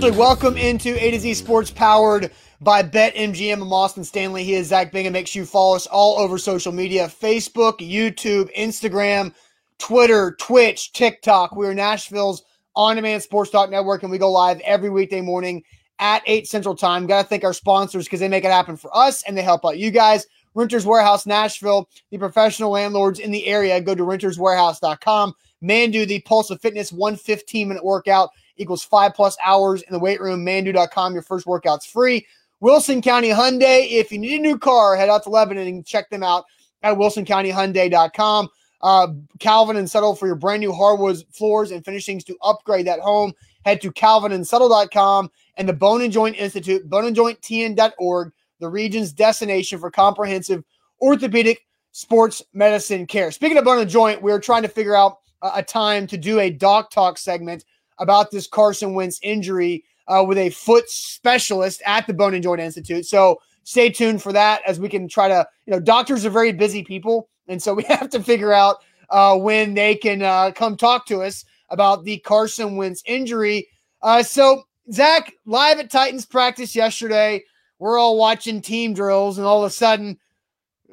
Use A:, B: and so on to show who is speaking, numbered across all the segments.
A: Welcome into A to Z Sports powered by BetMGM. I'm Austin Stanley. He is Zach Bingham. Make sure you follow us all over social media Facebook, YouTube, Instagram, Twitter, Twitch, TikTok. We are Nashville's on demand sports talk network, and we go live every weekday morning at 8 Central Time. Got to thank our sponsors because they make it happen for us and they help out you guys. Renters Warehouse Nashville, the professional landlords in the area. Go to renterswarehouse.com. Mandu, the Pulse of Fitness, 115 minute workout equals five plus hours in the weight room. Mandu.com. Your first workout's free. Wilson County Hyundai. If you need a new car, head out to Lebanon and check them out at wilsoncountyhyundai.com. Uh, Calvin and Settle for your brand new hardwood floors and finishings to upgrade that home. Head to calvinandsettle.com and the Bone and Joint Institute, boneandjointtn.org, the region's destination for comprehensive orthopedic sports medicine care. Speaking of bone and joint, we are trying to figure out a time to do a doc talk segment about this Carson Wentz injury uh, with a foot specialist at the Bone and Joint Institute. So stay tuned for that as we can try to, you know, doctors are very busy people. And so we have to figure out uh, when they can uh, come talk to us about the Carson Wentz injury. Uh, so, Zach, live at Titans practice yesterday, we're all watching team drills, and all of a sudden,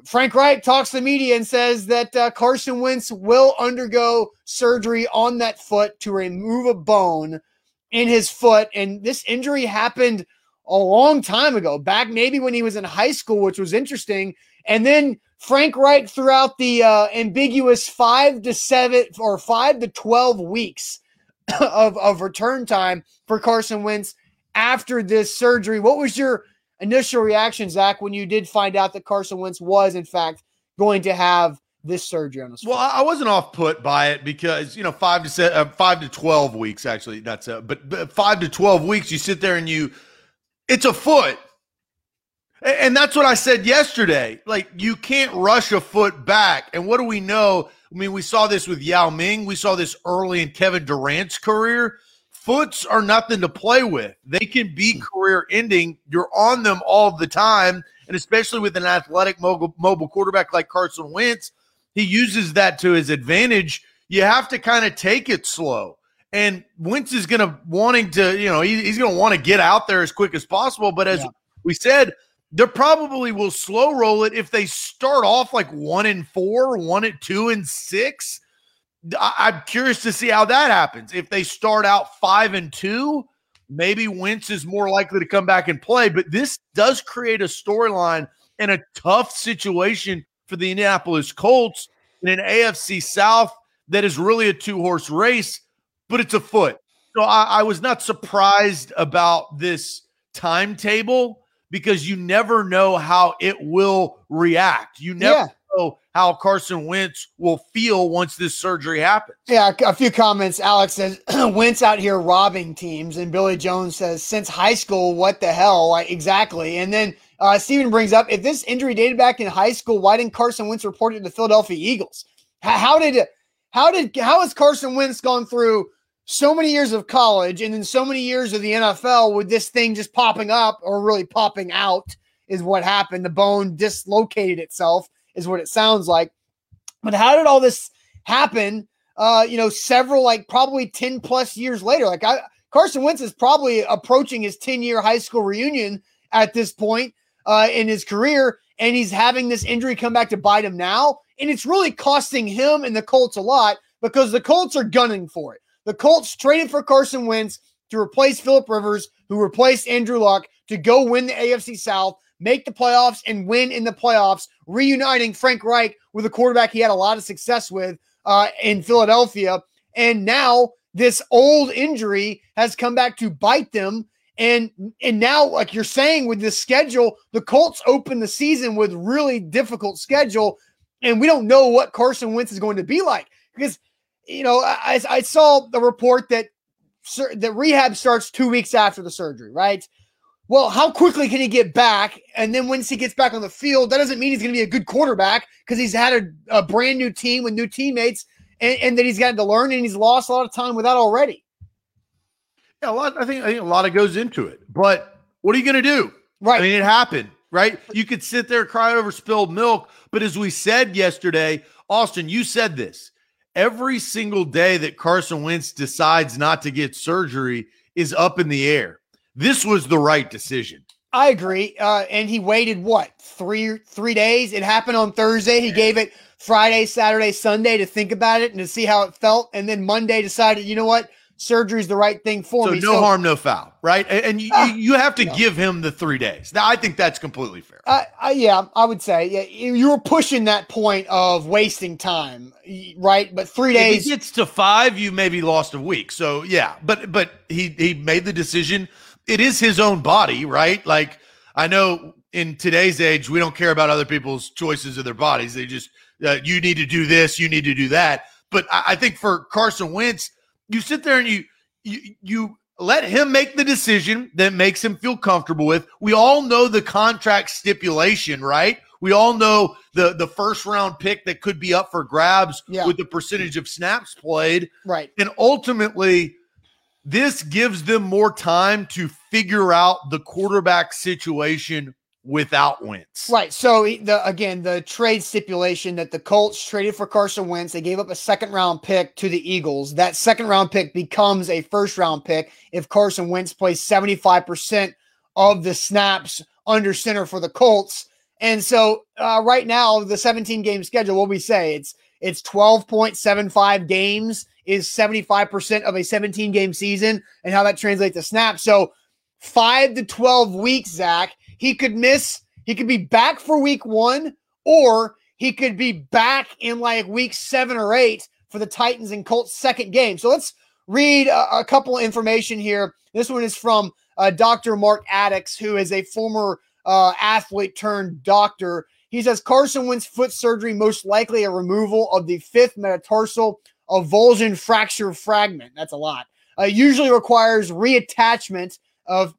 A: Frank Reich talks to the media and says that uh, Carson Wentz will undergo surgery on that foot to remove a bone in his foot. And this injury happened a long time ago, back maybe when he was in high school, which was interesting. And then Frank Reich throughout the uh, ambiguous five to seven or five to 12 weeks of, of return time for Carson Wentz after this surgery. What was your initial reaction, Zach, when you did find out that Carson Wentz was, in fact, going to have this surgery on his
B: foot? Well, I wasn't off put by it because you know five to seven, uh, five to twelve weeks actually. That's uh, but, but five to twelve weeks. You sit there and you, it's a foot, and that's what I said yesterday. Like you can't rush a foot back. And what do we know? I mean, we saw this with Yao Ming. We saw this early in Kevin Durant's career. Foots are nothing to play with. They can be hmm. career ending. You're on them all the time. And especially with an athletic mobile, mobile quarterback like Carson Wentz, he uses that to his advantage. You have to kind of take it slow. And Wentz is going to wanting to, you know, he, he's going to want to get out there as quick as possible. But as yeah. we said, they probably will slow roll it if they start off like one and four, one at two and six I'm curious to see how that happens. If they start out five and two, maybe Wentz is more likely to come back and play. But this does create a storyline and a tough situation for the Indianapolis Colts in an AFC South that is really a two horse race, but it's a foot. So I, I was not surprised about this timetable because you never know how it will react. You never yeah know how Carson Wentz will feel once this surgery happens.
A: Yeah, a few comments. Alex says Wentz out here robbing teams, and Billy Jones says since high school, what the hell? Like, exactly. And then uh, Steven brings up if this injury dated back in high school, why didn't Carson Wentz report it to the Philadelphia Eagles? How, how did how did how has Carson Wentz gone through? So many years of college and then so many years of the NFL with this thing just popping up or really popping out is what happened. The bone dislocated itself is what it sounds like. But how did all this happen? Uh, you know, several like probably 10 plus years later. Like I, Carson Wentz is probably approaching his 10 year high school reunion at this point uh, in his career, and he's having this injury come back to bite him now. And it's really costing him and the Colts a lot because the Colts are gunning for it. The Colts traded for Carson Wentz to replace Philip Rivers, who replaced Andrew Luck to go win the AFC South make the playoffs and win in the playoffs, reuniting Frank Reich with a quarterback he had a lot of success with uh, in Philadelphia. And now this old injury has come back to bite them. And and now, like you're saying, with this schedule, the Colts open the season with really difficult schedule, and we don't know what Carson Wentz is going to be like because you know I, I saw the report that that rehab starts two weeks after the surgery, right? Well, how quickly can he get back? And then once he gets back on the field, that doesn't mean he's going to be a good quarterback because he's had a, a, brand new team with new teammates and, and that he's got to learn and he's lost a lot of time with that already.
B: Yeah, a lot. I think I think a lot of goes into it. But what are you going to do?
A: Right.
B: I mean, it happened. Right. You could sit there and cry over spilled milk, but as we said yesterday, Austin, you said this every single day that Carson Wentz decides not to get surgery is up in the air. This was the right decision.
A: I agree. Uh, and he waited what three three days? It happened on Thursday. He gave it Friday, Saturday, Sunday to think about it and to see how it felt, and then Monday decided, you know what, surgery is the right thing for
B: so
A: me.
B: No so no harm, no foul, right? And, and you, uh, you have to
A: no.
B: give him the three days. Now, I think that's completely fair.
A: Uh, uh, yeah, I would say yeah, you were pushing that point of wasting time, right? But three days.
B: If he gets to five, you maybe lost a week. So yeah, but but he he made the decision. It is his own body, right? Like I know in today's age, we don't care about other people's choices of their bodies. They just uh, you need to do this, you need to do that. But I, I think for Carson Wentz, you sit there and you you you let him make the decision that makes him feel comfortable with. We all know the contract stipulation, right? We all know the the first round pick that could be up for grabs yeah. with the percentage of snaps played.
A: Right.
B: And ultimately this gives them more time to figure out the quarterback situation without Wentz.
A: Right. So the again, the trade stipulation that the Colts traded for Carson Wentz, they gave up a second round pick to the Eagles. That second round pick becomes a first round pick if Carson Wentz plays 75% of the snaps under center for the Colts. And so uh, right now, the 17 game schedule, what we say, it's it's 12.75 games is 75% of a 17 game season and how that translates to snaps. So five to 12 weeks, Zach, he could miss, he could be back for week one, or he could be back in like week seven or eight for the Titans and Colts second game. So let's read a, a couple information here. This one is from uh, Dr. Mark Adickes, who is a former uh, athlete turned doctor. He says Carson Wentz foot surgery, most likely a removal of the fifth metatarsal avulsion fracture fragment. That's a lot. Uh, usually requires reattachment of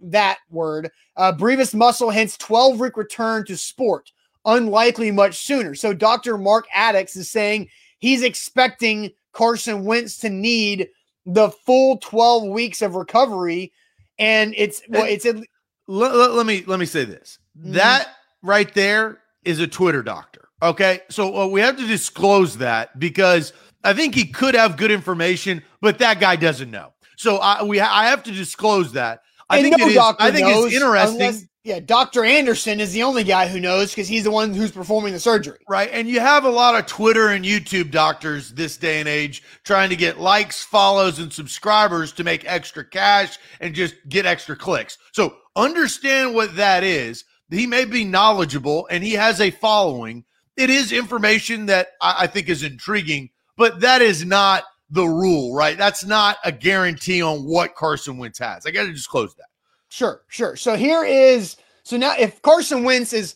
A: that word. Uh, brevis muscle, hence 12 week return to sport. Unlikely much sooner. So Dr. Mark Adickes is saying he's expecting Carson Wentz to need the full 12 weeks of recovery. And it's well, it's
B: let, let, let me let me say this. Mm-hmm. That right there is a Twitter doctor. Okay. So uh, we have to disclose that because I think he could have good information, but that guy doesn't know. So I we I have to disclose that. I and think no it is. I think it's interesting. Unless,
A: yeah, Dr. Anderson is the only guy who knows because he's the one who's performing the surgery.
B: Right. And you have a lot of Twitter and YouTube doctors this day and age trying to get likes, follows, and subscribers to make extra cash and just get extra clicks. So understand what that is. He may be knowledgeable and he has a following. It is information that I, I think is intriguing, but that is not the rule, right? That's not a guarantee on what Carson Wentz has. I got to just close that.
A: Sure, sure. So here is so now if Carson Wentz is,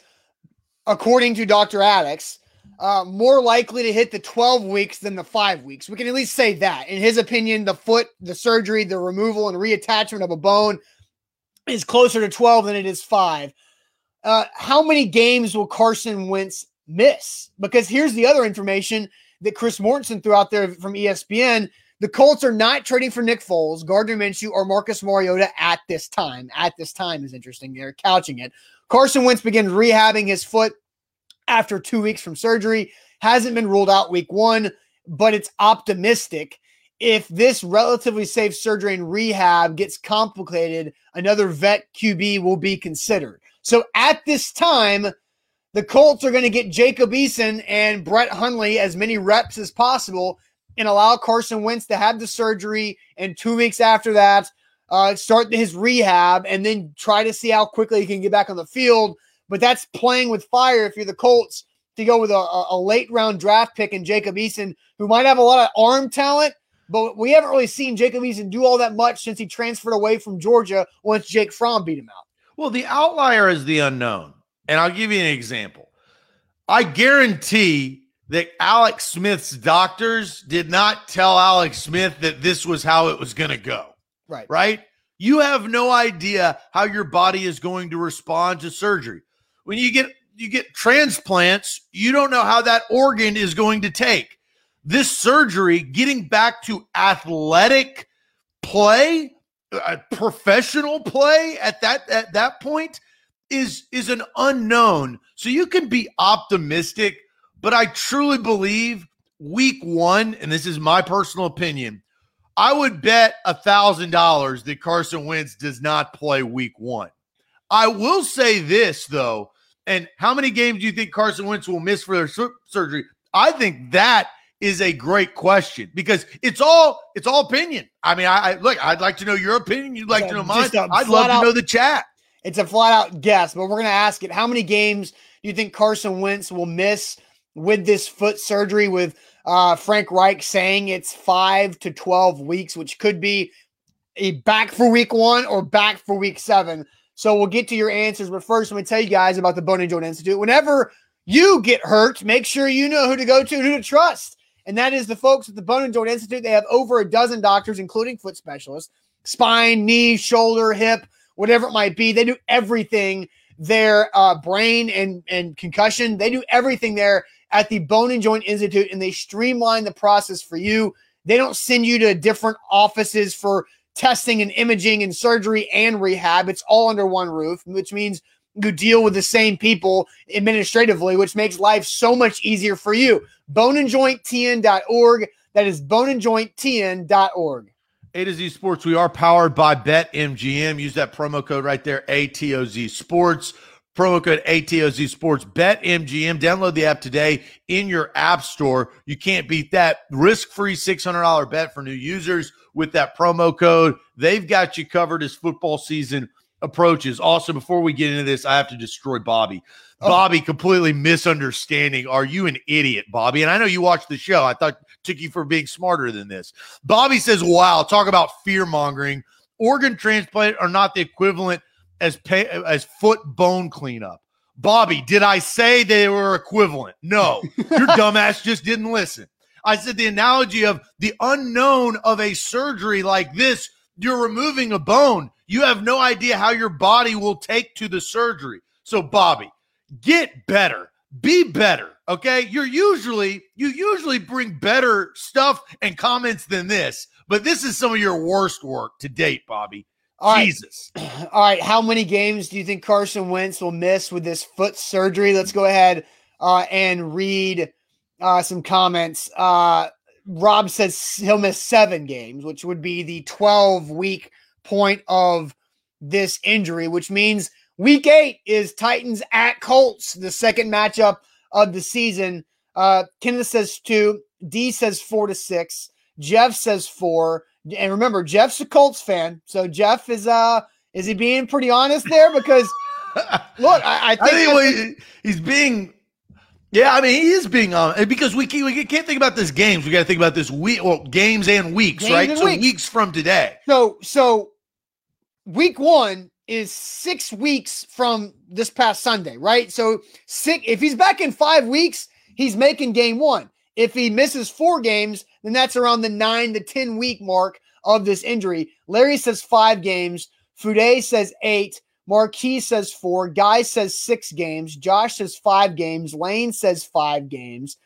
A: according to Dr. Adickes, uh, more likely to hit the 12 weeks than the five weeks. We can at least say that. In his opinion, the foot, the surgery, the removal and reattachment of a bone is closer to 12 than it is five. Uh, how many games will Carson Wentz miss? Because here's the other information that Chris Mortensen threw out there from ESPN. The Colts are not trading for Nick Foles, Gardner Minshew, or Marcus Mariota at this time. At this time is interesting. They're couching it. Carson Wentz begins rehabbing his foot after two weeks from surgery. Hasn't been ruled out week one, but it's optimistic. If this relatively safe surgery and rehab gets complicated, another vet QB will be considered. So at this time, the Colts are going to get Jacob Eason and Brett Hundley as many reps as possible and allow Carson Wentz to have the surgery and two weeks after that, uh, start his rehab and then try to see how quickly he can get back on the field. But that's playing with fire if you're the Colts to go with a, a late round draft pick and Jacob Eason, who might have a lot of arm talent, but we haven't really seen Jacob Eason do all that much since he transferred away from Georgia once Jake Fromm beat him out.
B: Well, the outlier is the unknown. And I'll give you an example. I guarantee that Alex Smith's doctors did not tell Alex Smith that this was how it was going to go.
A: Right.
B: Right? You have no idea how your body is going to respond to surgery. When you get you get transplants, you don't know how that organ is going to take. This surgery, getting back to athletic play, uh, professional play at that at that point is is an unknown. So you can be optimistic, but I truly believe week 1 and this is my personal opinion, I would bet a thousand dollars that Carson Wentz does not play week one. I will say this though, and how many games do you think Carson Wentz will miss for their sur- surgery? I think that is a great question because it's all it's all opinion. I mean, I, I look, I'd like to know your opinion. You'd like
A: Yeah,
B: to know mine. I'd love
A: flat
B: to know the chat.
A: It's a flat out guess, but we're going to ask it. How many games do you think Carson Wentz will miss with this foot surgery? With uh, Frank Reich saying it's five to 12 weeks, which could be a back for week one or back for week seven. So we'll get to your answers. But first, let me tell you guys about the Bone and Joint Institute. Whenever you get hurt, make sure you know who to go to, who to trust. And that is the folks at the Bone and Joint Institute. They have over a dozen doctors, including foot specialists, spine, knee, shoulder, hip, whatever it might be. They do everything their uh, brain and, and concussion. They do everything there at the Bone and Joint Institute and they streamline the process for you. They don't send you to different offices for testing and imaging and surgery and rehab. It's all under one roof, which means you deal with the same people administratively, which makes life so much easier for you. Boneandjointtn.org. That is boneandjointtn.org.
B: A to Z Sports, we are powered by BetMGM. Use that promo code right there, ATOZ Sports. Promo code ATOZ Sports. BetMGM. Download the app today in your app store. You can't beat that. Risk free $600 bet for new users with that promo code. They've got you covered as football season approaches. Also, before we get into this, I have to destroy Bobby.
A: Oh.
B: Bobby completely misunderstanding. Are you an idiot, Bobby? And I know you watched the show. I thought took you for being smarter than this. Bobby says, "Wow, talk about fear mongering. Organ transplant are not the equivalent as pay, as foot bone cleanup." Bobby, did I say they were equivalent? No, your dumbass just didn't listen. I said the analogy of the unknown of a surgery like this. You're removing a bone. You have no idea how your body will take to the surgery. So, Bobby, get better be better okay you're usually you usually bring better stuff and comments than this but this is some of your worst work to date bobby
A: All right.
B: jesus
A: All right. How many games do you think Carson Wentz will miss with this foot surgery? Let's go ahead uh, and read uh, some comments. Uh, Rob says he'll miss seven games, which would be the 12 week point of this injury, which means week eight is Titans at Colts, the second matchup of the season. Uh, Kenneth says two, D says four to six, Jeff says four. And remember, Jeff's a Colts fan, so Jeff is uh is he being pretty honest there? Because look, I, I think,
B: i think he- he's being yeah i mean he is being on because we, can't- we can't think about this games we got to think about this week well games and weeks
A: Games
B: right
A: and
B: so
A: weeks.
B: weeks from today
A: so so week one is six weeks from this past Sunday, right? So six if he's back in five weeks, he's making game one. If he misses four games, then that's around the nine to ten week mark of this injury. Larry says five games, Fude says eight, Marquis says four, Guy says six games, Josh says five games, Lane says five games.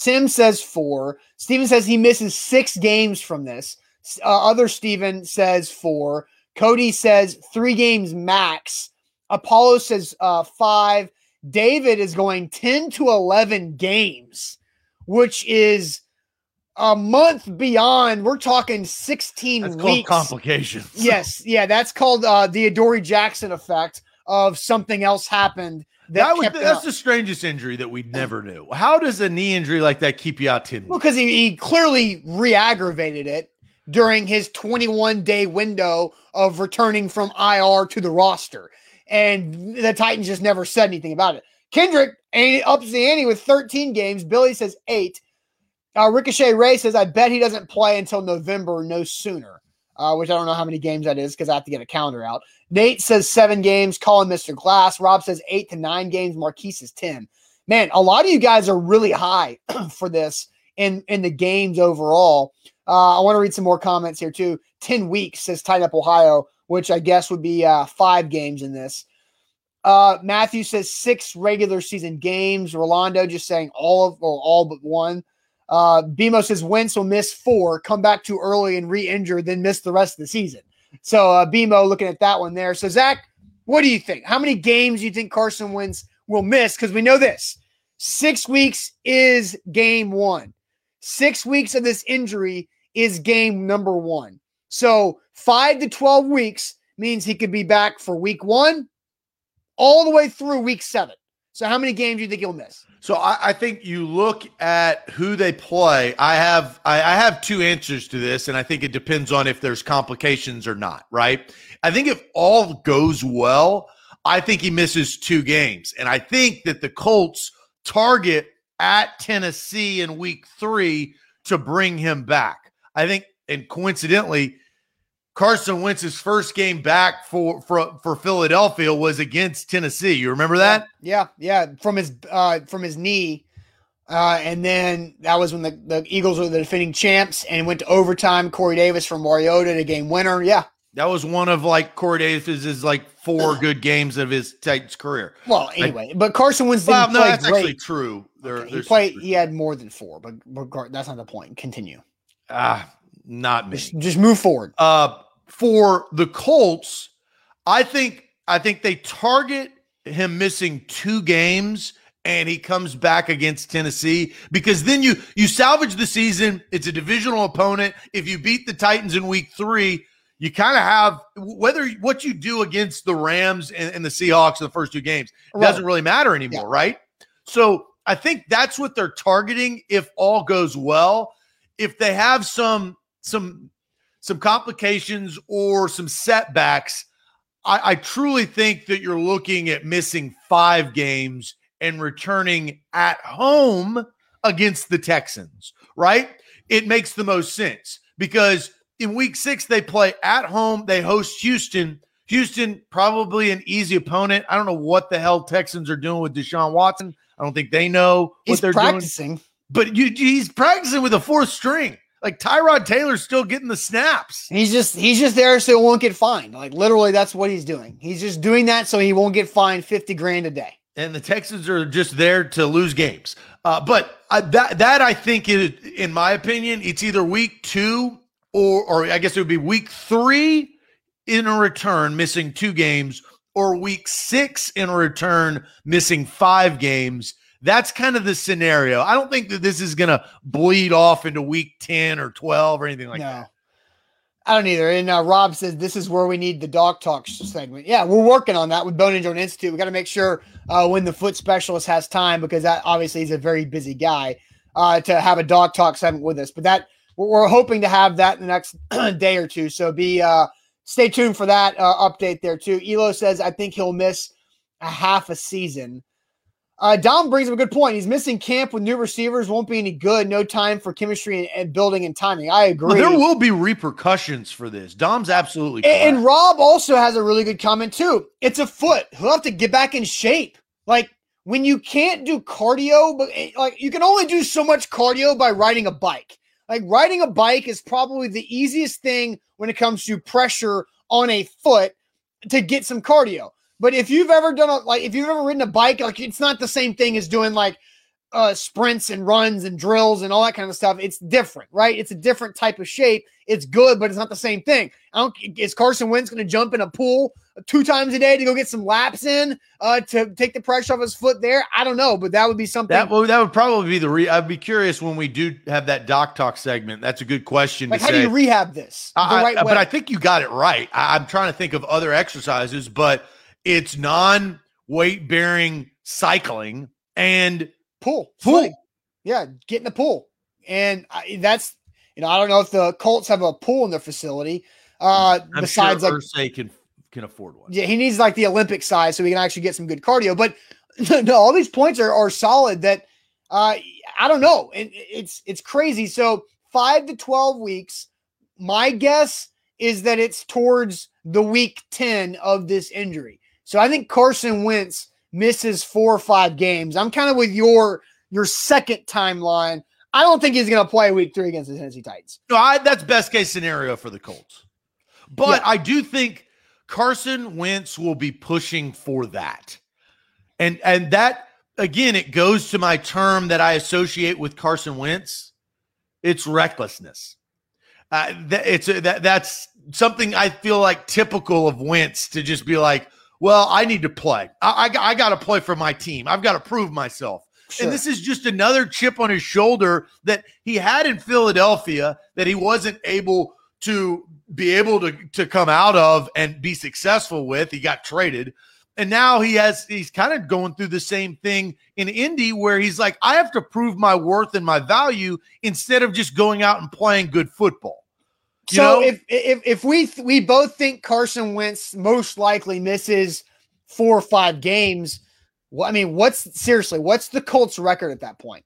A: Tim says four. Steven says he misses six games from this. Uh, other Steven says four. Cody says three games max. Apollo says uh, five. David is going 10 to 11 games, which is a month beyond. We're talking 16
B: that's
A: weeks.
B: complications
A: yes. Yeah. That's called uh, the Adoree Jackson effect of something else happened. That,
B: that was that's
A: out.
B: the strangest injury that we never knew how does a knee injury like that keep you out 10
A: Well, because he, he clearly re-aggravated it during his 21 day window of returning from IR to the roster. And the Titans just never said anything about it. Kendrick ups the ante with 13 games. Billy says eight. Uh, Ricochet Ray says, I bet he doesn't play until November, no sooner. Uh, which I don't know how many games that is because I have to get a calendar out. Nate says seven games. Calling Mr. Glass. Rob says eight to nine games. Marquise is 10. Man, a lot of you guys are really high for this in, in the games overall. Uh, I want to read some more comments here too. 10 weeks says tied Up Ohio, which I guess would be uh, five games in this. Uh, Matthew says six regular season games. Rolando just saying all of or all but one. Uh, Bimo says Wentz will miss four, come back too early and re-injure, then miss the rest of the season. So uh, Bimo looking at that one there. So Zach, what do you think? How many games do you think Carson Wentz will miss? Because we know this: six weeks is game one. Six weeks of this injury is game number one. So five to 12 weeks means he could be back for week one all the way through week seven. So how many games do you think he'll miss?
B: So I, I, think you look at who they play. I have I, I, have two answers to this, and I think it depends on if there's complications or not. Right? I think if all goes well, I think he misses two games, and I think that the Colts target at Tennessee in Week Three to bring him back. I think, and coincidentally, Carson Wentz's first game back for for for Philadelphia was against Tennessee. You remember that?
A: Yeah, yeah, from his uh from his knee. Uh, and then that was when the, the Eagles were the defending champs and went to overtime. Corey Davis from Mariota to game winner. Yeah.
B: That was one of like Corey Davis's like four good games of his Titans career.
A: Well, anyway, like, but Carson Wentz well, no,
B: that's
A: great.
B: actually true. There,
A: okay, he played. He had more than four, but that's not the point. Continue.
B: Ah, not me.
A: Just, just move forward.
B: Uh, for the Colts, I think I think they target him missing two games and he comes back against Tennessee because then you you salvage the season. It's a divisional opponent. If you beat the Titans in week 3, you kind of have whether what you do against the Rams and, and the Seahawks in the first two games right. doesn't really matter anymore, yeah. right? So I think that's what they're targeting if all goes well. If they have some some some complications or some setbacks, I, I truly think that you're looking at missing five games and returning at home against the Texans, right? It makes the most sense because in week six, they play at home, they host Houston. Houston, probably an easy opponent. I don't know what the hell Texans are doing with Deshaun Watson. I don't think they know what
A: he's
B: they're
A: practicing.
B: doing. But you, he's practicing with a fourth string like Tyrod Taylor's still getting the snaps.
A: He's just he's just there so he won't get fined. Like literally, that's what he's doing. He's just doing that so he won't get fined fifty grand a day.
B: And the Texans are just there to lose games. Uh, but uh, that that I think is, in my opinion, it's either week two or or I guess it would be week three in a return, missing two games, or week six in a return, missing five games that's kind of the scenario. I don't think that this is going to bleed off into week 10 or 12 or anything like no. that.
A: I don't either. And uh, Rob says this is where we need the doc talk segment. Yeah, we're working on that with Bone and Joint Institute. We got to make sure uh, when the foot specialist has time, because that obviously he's a very busy guy, uh, to have a doc talk segment with us. But that we're, hoping to have that in the next day or two. So be uh, stay tuned for that uh, update there too. Elo says I think he'll miss a half a season. Uh, Dom brings up a good point. He's missing camp with new receivers, won't be any good. No time for chemistry and, and building and timing. I agree.
B: Well, there will be repercussions for this. Dom's absolutely
A: and, and, Rob also has a really good comment too. It's a foot. He'll have to get back in shape. Like when you can't do cardio, but eh, like you can only do so much cardio by riding a bike. Like riding a bike is probably the easiest thing when it comes to pressure on a foot to get some cardio. But if you've ever done a like if you've ever ridden a bike, like it's not the same thing as doing like uh sprints and runs and drills and all that kind of stuff. It's different, right? It's a different type of shape. It's good, but it's not the same thing. I don't is Carson Wentz going to jump in a pool two times a day to go get some laps in uh to take the pressure off his foot there? I don't know, but that would be something
B: that would that would probably be the re- I'd be curious when we do have that doc talk segment. That's a good question.
A: Like, how
B: say.
A: do you rehab this?
B: I, right I, but I think you got it right. I, I'm trying to think of other exercises, but it's non weight bearing cycling and
A: pool. Pool. Yeah, get in the pool. And I, that's, you know, I don't know if the Colts have a pool in their facility. Uh,
B: I'm
A: besides,
B: sure like, can can afford one.
A: Yeah, he needs like the Olympic size so he can actually get some good cardio. But no, all these points are, are solid. That uh, I don't know. It, it's it's crazy. So five to twelve weeks. My guess is that it's towards the week ten of this injury. So I think Carson Wentz misses four or five games. I'm kind of with your your second timeline. I don't think he's going to play week three against the Tennessee Titans.
B: No, I, that's best case scenario for the Colts. But yeah. I do think Carson Wentz will be pushing for that. And and that again, it goes to my term that I associate with Carson Wentz. It's recklessness. Uh, that, it's a, that that's something I feel like typical of Wentz to just be like, well, I need to play. I, I, I got to play for my team. I've got to prove myself. Sure. And this is just another chip on his shoulder that he had in Philadelphia that he wasn't able to be able to, to come out of and be successful with. He got traded. And now he has he's kind of going through the same thing in Indy where he's like, I have to prove my worth and my value instead of just going out and playing good football.
A: So know? if if if we we both think Carson Wentz most likely misses four or five games, well, I mean, what's seriously what's the Colts record at that point?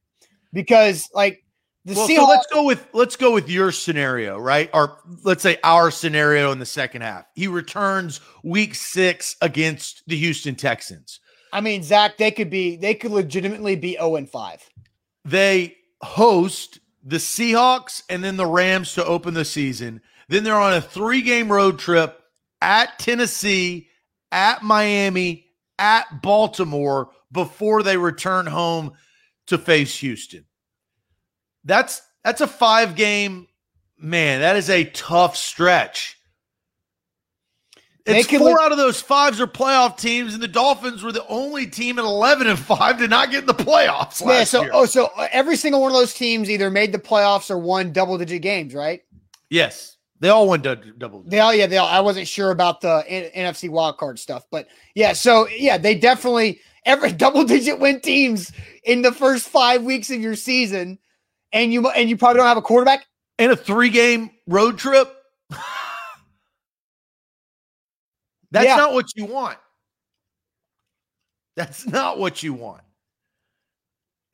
A: Because like
B: the well, Seahawks, so let's go with let's go with your scenario, right? Or let's say our scenario in the second half. He returns week six against the Houston Texans.
A: I mean, Zach, they could be they could legitimately be 0 and 5.
B: They host the Seahawks and then the Rams to open the season. Then they're on a three-game road trip at Tennessee, at Miami, at Baltimore before they return home to face Houston. That's that's a five game man. That is a tough stretch. It's four out of those fives are playoff teams, and the Dolphins were the only team at eleven and five to not get in the playoffs. last yeah,
A: so
B: year.
A: oh, so uh, every single one of those teams either made the playoffs or won double digit games, right?
B: Yes, they all won double.
A: They all, yeah, they all. I wasn't sure about the N- NFC wildcard stuff, but yeah, so yeah, they definitely every double digit win teams in the first five weeks of your season and you and you probably don't have a quarterback
B: and a three game road trip. That's yeah. not what you want. That's not what you want.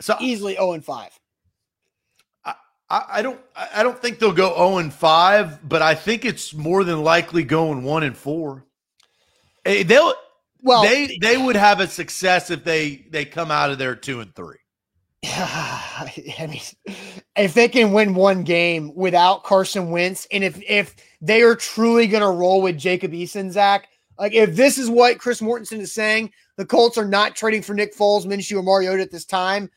A: So easily 0 and 5.
B: I, I don't I don't think they'll go 0 and 5, but I think it's more than likely going 1 and 4. Eh, they'll well they they would have a success if they they come out of there 2 and 3.
A: I mean, if they can win one game without Carson Wentz, and if if they are truly going to roll with Jacob Eason, Zach, like if this is what Chris Mortensen is saying, the Colts are not trading for Nick Foles, Minshew, or Mariota at this time.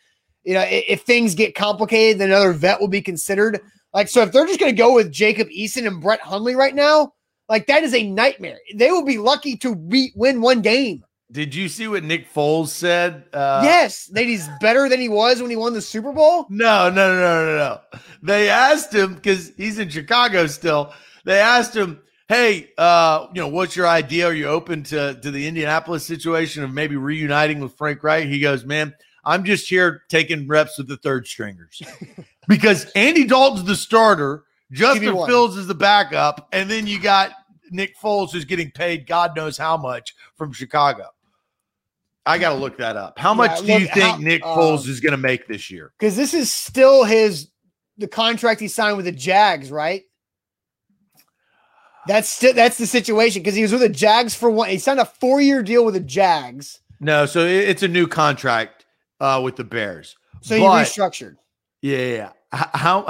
A: You know, if, if things get complicated, then another vet will be considered. Like, so if they're just going to go with Jacob Eason and Brett Hundley right now, like that is a nightmare. They will be lucky to beat win one game.
B: Did you see what Nick Foles said?
A: Uh, yes, that he's better than he was when he won the Super Bowl.
B: No, no, no, no, no. They asked him because he's in Chicago still. They asked him, "Hey, uh, you know, what's your idea? Are you open to to the Indianapolis situation of maybe reuniting with Frank Reich? He goes, "Man, I'm just here taking reps with the third stringers because Andy Dalton's the starter, Justin Fields is the backup, and then you got." Nick Foles who's getting paid God knows how much from Chicago. I got to look that up. How much do you think how, Nick Foles um, is going to make this year?
A: Because this is still his the contract he signed with the Jags, right? That's still that's the situation because he was with the Jags for one. He signed a four year deal with the Jags.
B: No, so it's a new contract uh, with the Bears.
A: So but, he restructured.
B: Yeah, yeah. How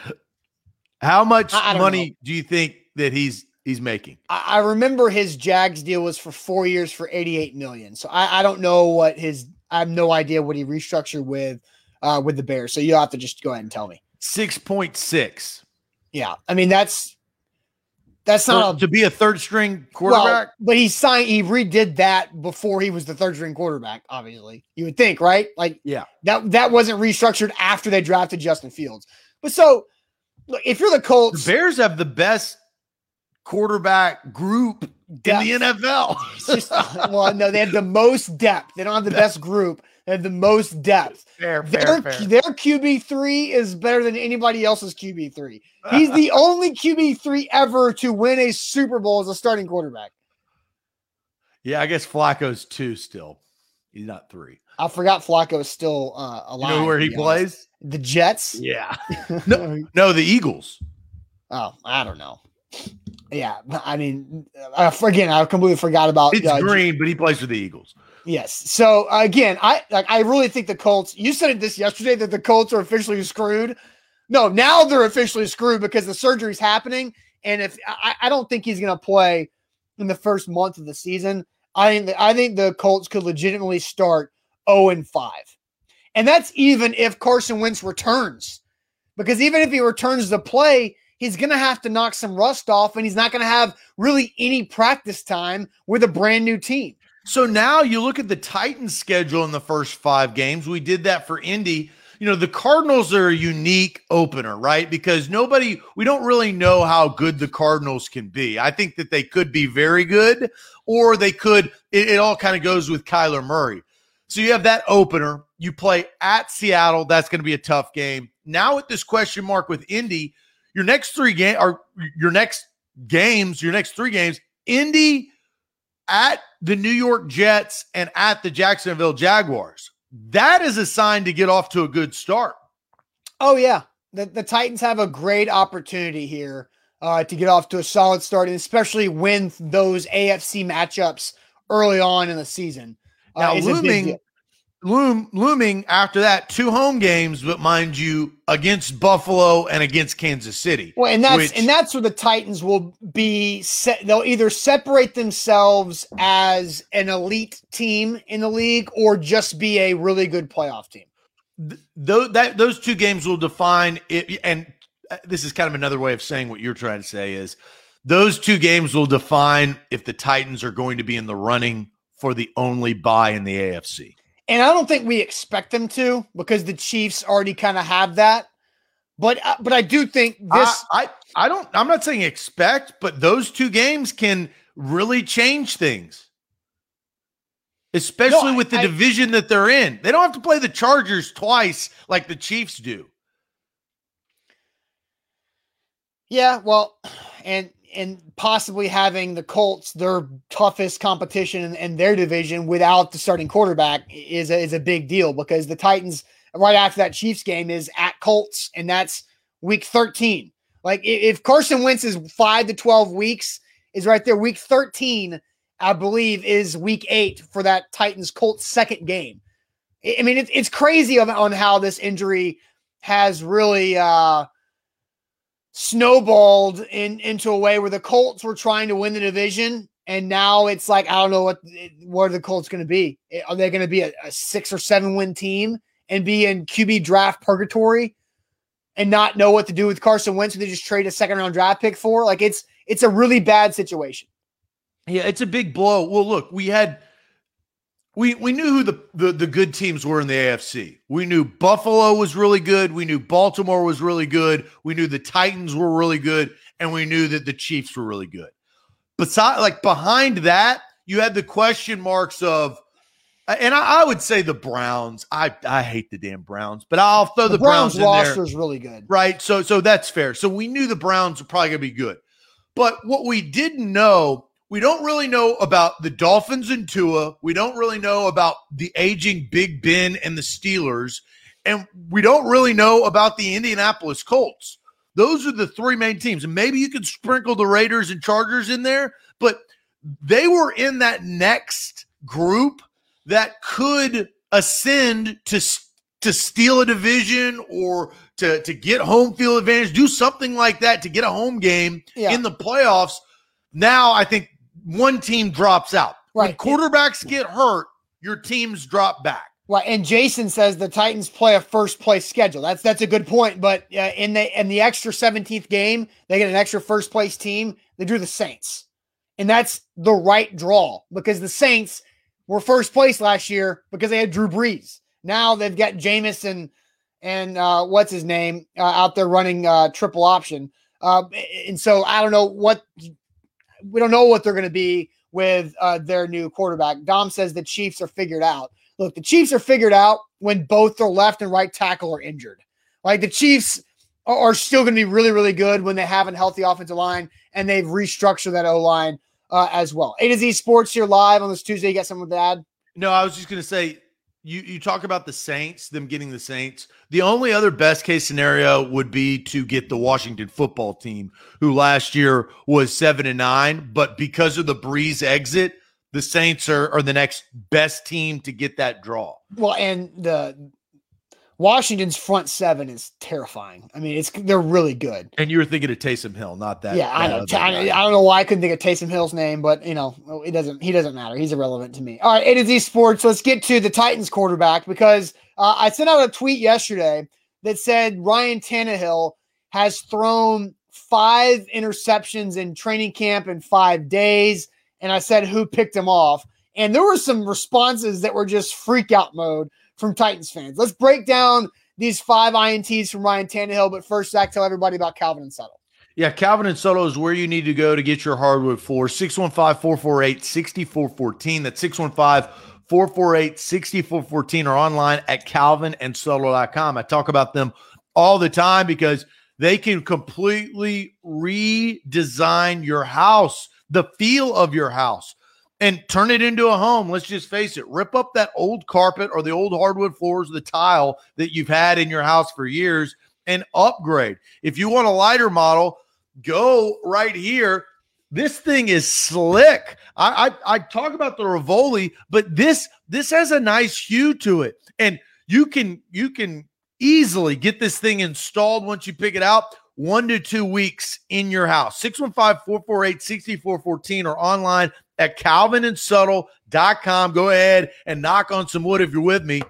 B: how much money know. do you think that he's he's making.
A: I, I, remember his Jags deal was for four years for 88 million. So I, I don't know what his I have no idea what he restructured with uh with the Bears. So you'll have to just go ahead and tell me.
B: Six point six.
A: Yeah. I mean that's that's not
B: a, to be a third string quarterback. Well,
A: but he signed he redid that before he was the third string quarterback, obviously. You would think, right? Like
B: yeah,
A: that that wasn't restructured after they drafted Justin Fields. But so look, if you're the Colts,
B: the Bears have the best quarterback group depth. in the NFL.
A: just, uh, well, no, they have the most depth. They don't have the best group. They have the most depth.
B: Fair, fair,
A: their,
B: fair.
A: their QB three is better than anybody else's QB three. He's the only QB three ever to win a Super Bowl as a starting quarterback.
B: Yeah, I guess Flacco's two still. He's not three.
A: I forgot Flacco is still uh, alive.
B: You know where he plays?
A: The Jets.
B: Yeah. no, no, the Eagles.
A: Oh, I don't know. Yeah, I mean, uh, again, I completely forgot about.
B: It's uh, green, but he plays for the Eagles.
A: Yes. So again, I like. I really think the Colts. You said this yesterday that the Colts are officially screwed. No, now they're officially screwed because the surgery's happening, and if I, I don't think he's going to play in the first month of the season. I think I think the Colts could legitimately start zero and five, and that's even if Carson Wentz returns, because even if he returns to play, he's going to have to knock some rust off and he's not going to have really any practice time with a brand new team.
B: So now you look at the Titans schedule in the first five games. We did that for Indy. You know, the Cardinals are a unique opener, right? Because nobody, we don't really know how good the Cardinals can be. I think that they could be very good, or they could, it, it all kind of goes with Kyler Murray. So you have that opener. You play at Seattle. That's going to be a tough game. Now with this question mark with Indy, your next three game are your next games, your next three games, Indy at the New York Jets and at the Jacksonville Jaguars. That is a sign to get off to a good start.
A: Oh yeah, the the Titans have a great opportunity here uh, to get off to a solid start, and especially win those AFC matchups early on in the season.
B: Uh, now, looming loom, looming after that, two home games, but mind you, against Buffalo and against Kansas City.
A: Well, and that's which, and that's where the Titans will be. Set, they'll either separate themselves as an elite team in the league, or just be a really good playoff team.
B: Th- that those two games will define it, and uh, this is kind of another way of saying what you're trying to say is those two games will define if the Titans are going to be in the running for the only buy in the AFC.
A: And I don't think we expect them to because the Chiefs already kind of have that. But uh, but I do think this.
B: I, I I don't. I'm not saying expect, but those two games can really change things, especially no, with the I, division that they're in. They don't have to play the Chargers twice like the Chiefs do.
A: Yeah, well, and and possibly having the Colts their toughest competition in, in, their division without the starting quarterback is a, is a big deal because the Titans right after that Chiefs game is at Colts and that's week 13. Like if Carson Wentz is 5 to 12 weeks is right there week 13 I believe is week 8 for that Titans Colts second game. I mean it's crazy on, on how this injury has really uh snowballed in into a way where the Colts were trying to win the division, and now it's like I don't know what where the Colts going to be? Eh, are they going to be a, a, six or seven win team and be in QB draft purgatory and not know what to do with Carson Wentz? They just trade a second round draft pick for? Like it's it's a really bad situation.
B: Yeah, it's a big blow. Well, look, we had we we knew who the, the, the good teams were in the AFC. We knew Buffalo was really good. We knew Baltimore was really good. We knew the Titans were really good, and we knew that the Chiefs were really good. Beside, like behind that, you had the question marks of, and I, I would say the Browns. I I hate the damn Browns, but I'll throw the, the Browns, Browns roster
A: is really good,
B: right? So so that's fair. So we knew the Browns were probably going to be good, but what we didn't know we don't really know about the Dolphins and Tua. We don't really know about the aging Big Ben and the Steelers. And we don't really know about the Indianapolis Colts. Those are the three main teams. And maybe you could sprinkle the Raiders and Chargers in there, but they were in that next group that could ascend to to steal a division or to to get home field advantage, do something like that to get a home game yeah. in the playoffs. Now I think one team drops out. Right. When quarterbacks get hurt, your teams drop back.
A: Right, and Jason says the Titans play a first place schedule. That's that's a good point. But uh, in the in the extra seventeenth game, they get an extra first place team. They drew the Saints, and that's the right draw because the Saints were first place last year because they had Drew Brees. Now they've got Jameis and and uh, what's his name uh, out there running uh, triple option. Uh, and so I don't know what we don't know what they're going to be with uh, their new quarterback. Dom says the Chiefs are figured out. Look, the Chiefs are figured out when both their left and right tackle are injured. Like the Chiefs are, are still going to be really, really good when they have a healthy offensive line and they've restructured that O line uh, as well. A to Z Sports here live on this Tuesday. You got something to add?
B: No, I was just going to say you you talk about the Saints, them getting the Saints. The only other best case scenario would be to get the Washington football team, who last year was seven and nine, but because of the Brees exit, the Saints are, are the next best team to get that draw.
A: Well, and the Washington's front seven is terrifying. I mean, it's they're really good.
B: And you were thinking of Taysom Hill, not that.
A: Yeah, I know. I, I, don't know why I couldn't think of Taysom Hill's name, but you know, it doesn't. He doesn't matter. He's irrelevant to me. All right, A to Z Sports. Let's get to the Titans quarterback because uh, I sent out a tweet yesterday that said Ryan Tannehill has thrown five interceptions in training camp in five days, and I said who picked him off. And there were some responses that were just freak out mode from Titans fans. Let's break down these five INTs from Ryan Tannehill. But first, Zach, tell everybody about Calvin and Settle.
B: Yeah, Calvin and Settle is where you need to go to get your hardwood floor. 615 448 6414. That's 615 448 6414 or online at calvinandsettle.com. I talk about them all the time because they can completely redesign your house, the feel of your house, and turn it into a home. Let's just face it rip up that old carpet or the old hardwood floors, the tile that you've had in your house for years and upgrade. If you want a lighter model, go right here. This thing is slick. I, I, I talk about the Rivoli, but this this has a nice hue to it, and you can you can easily get this thing installed once you pick it out. One to two weeks in your house. 615 448 6414 or online at calvinandsettle.com. Go ahead and knock on some wood if you're with me.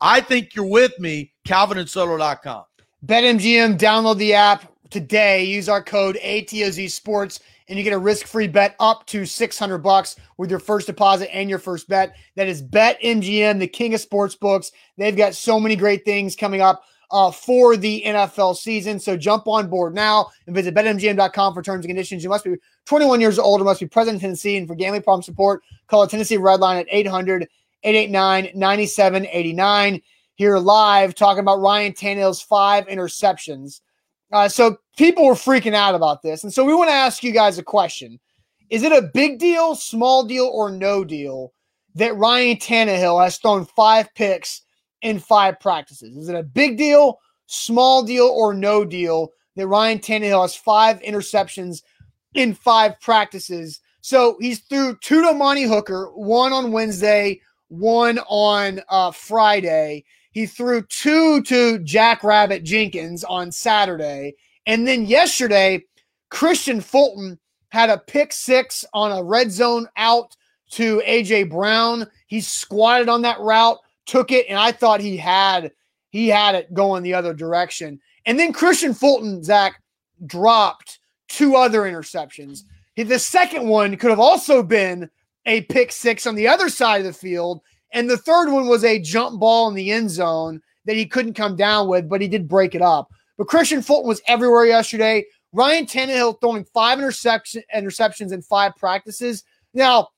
B: I think you're with me, calvinandsettle.com.
A: BetMGM, download the app today. Use our code ATOZ Sports and you get a risk-free bet up to 600 bucks with your first deposit and your first bet. That is BetMGM, the king of sports books. They've got so many great things coming up uh, for the NFL season. So jump on board now and visit betmgm.com for terms and conditions. You must be 21 years old or must be present in Tennessee. And for gambling problem support, call a Tennessee Red Line at 800 889 9789. Here live talking about Ryan Tannehill's five interceptions. Uh, so people were freaking out about this. And so we want to ask you guys a question. Is it a big deal, small deal, or no deal that Ryan Tannehill has thrown five picks in five practices? Is it a big deal, small deal, or no deal that Ryan Tannehill has five interceptions in five practices? So he's threw two to Amani Hooker, one on Wednesday, one on uh, Friday. He threw two to Jack Rabbit Jenkins on Saturday. And then yesterday, Kristian Fulton had a pick six on a red zone out to AJ Brown. He squatted on that route, took it, and I thought he had he had it going the other direction. And then Kristian Fulton, Zach, dropped two other interceptions. The second one could have also been a pick six on the other side of the field. And the third one was a jump ball in the end zone that he couldn't come down with, but he did break it up. But Kristian Fulton was everywhere yesterday. Ryan Tannehill throwing five interception, interceptions in five practices. Now,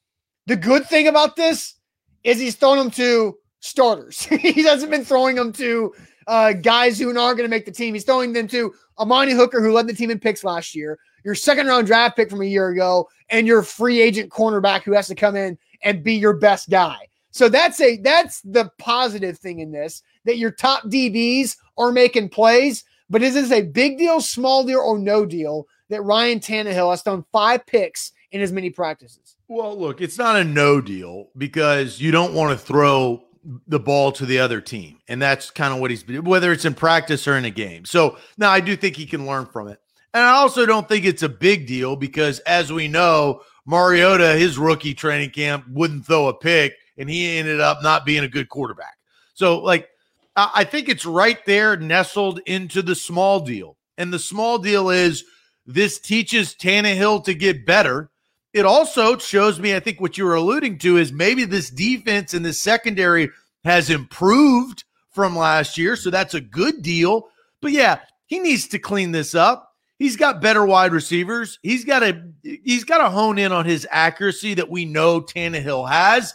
A: the good thing about this is he's thrown them to starters. he hasn't been throwing them to uh, guys who aren't going to make the team. He's throwing them to Amani Hooker, who led the team in picks last year, your second round draft pick from a year ago, and your free agent cornerback who has to come in and be your best guy. So that's a that's the positive thing in this that your top DBs are making plays. But is this a big deal, small deal, or no deal that Ryan Tannehill has done five picks in as many practices?
B: Well, look, it's not a no deal because you don't want to throw the ball to the other team. And that's kind of what he's whether it's in practice or in a game. So now I do think he can learn from it. And I also don't think it's a big deal because as we know, Mariota, his rookie training camp, wouldn't throw a pick and he ended up not being a good quarterback. So, like, I think it's right there nestled into the small deal. And the small deal is this teaches Tannehill to get better. It also shows me, I think what you were alluding to is maybe this defense and this secondary has improved from last year. So that's a good deal. But yeah, he needs to clean this up. He's got better wide receivers. He's got to he's got to hone in on his accuracy that we know Tannehill has.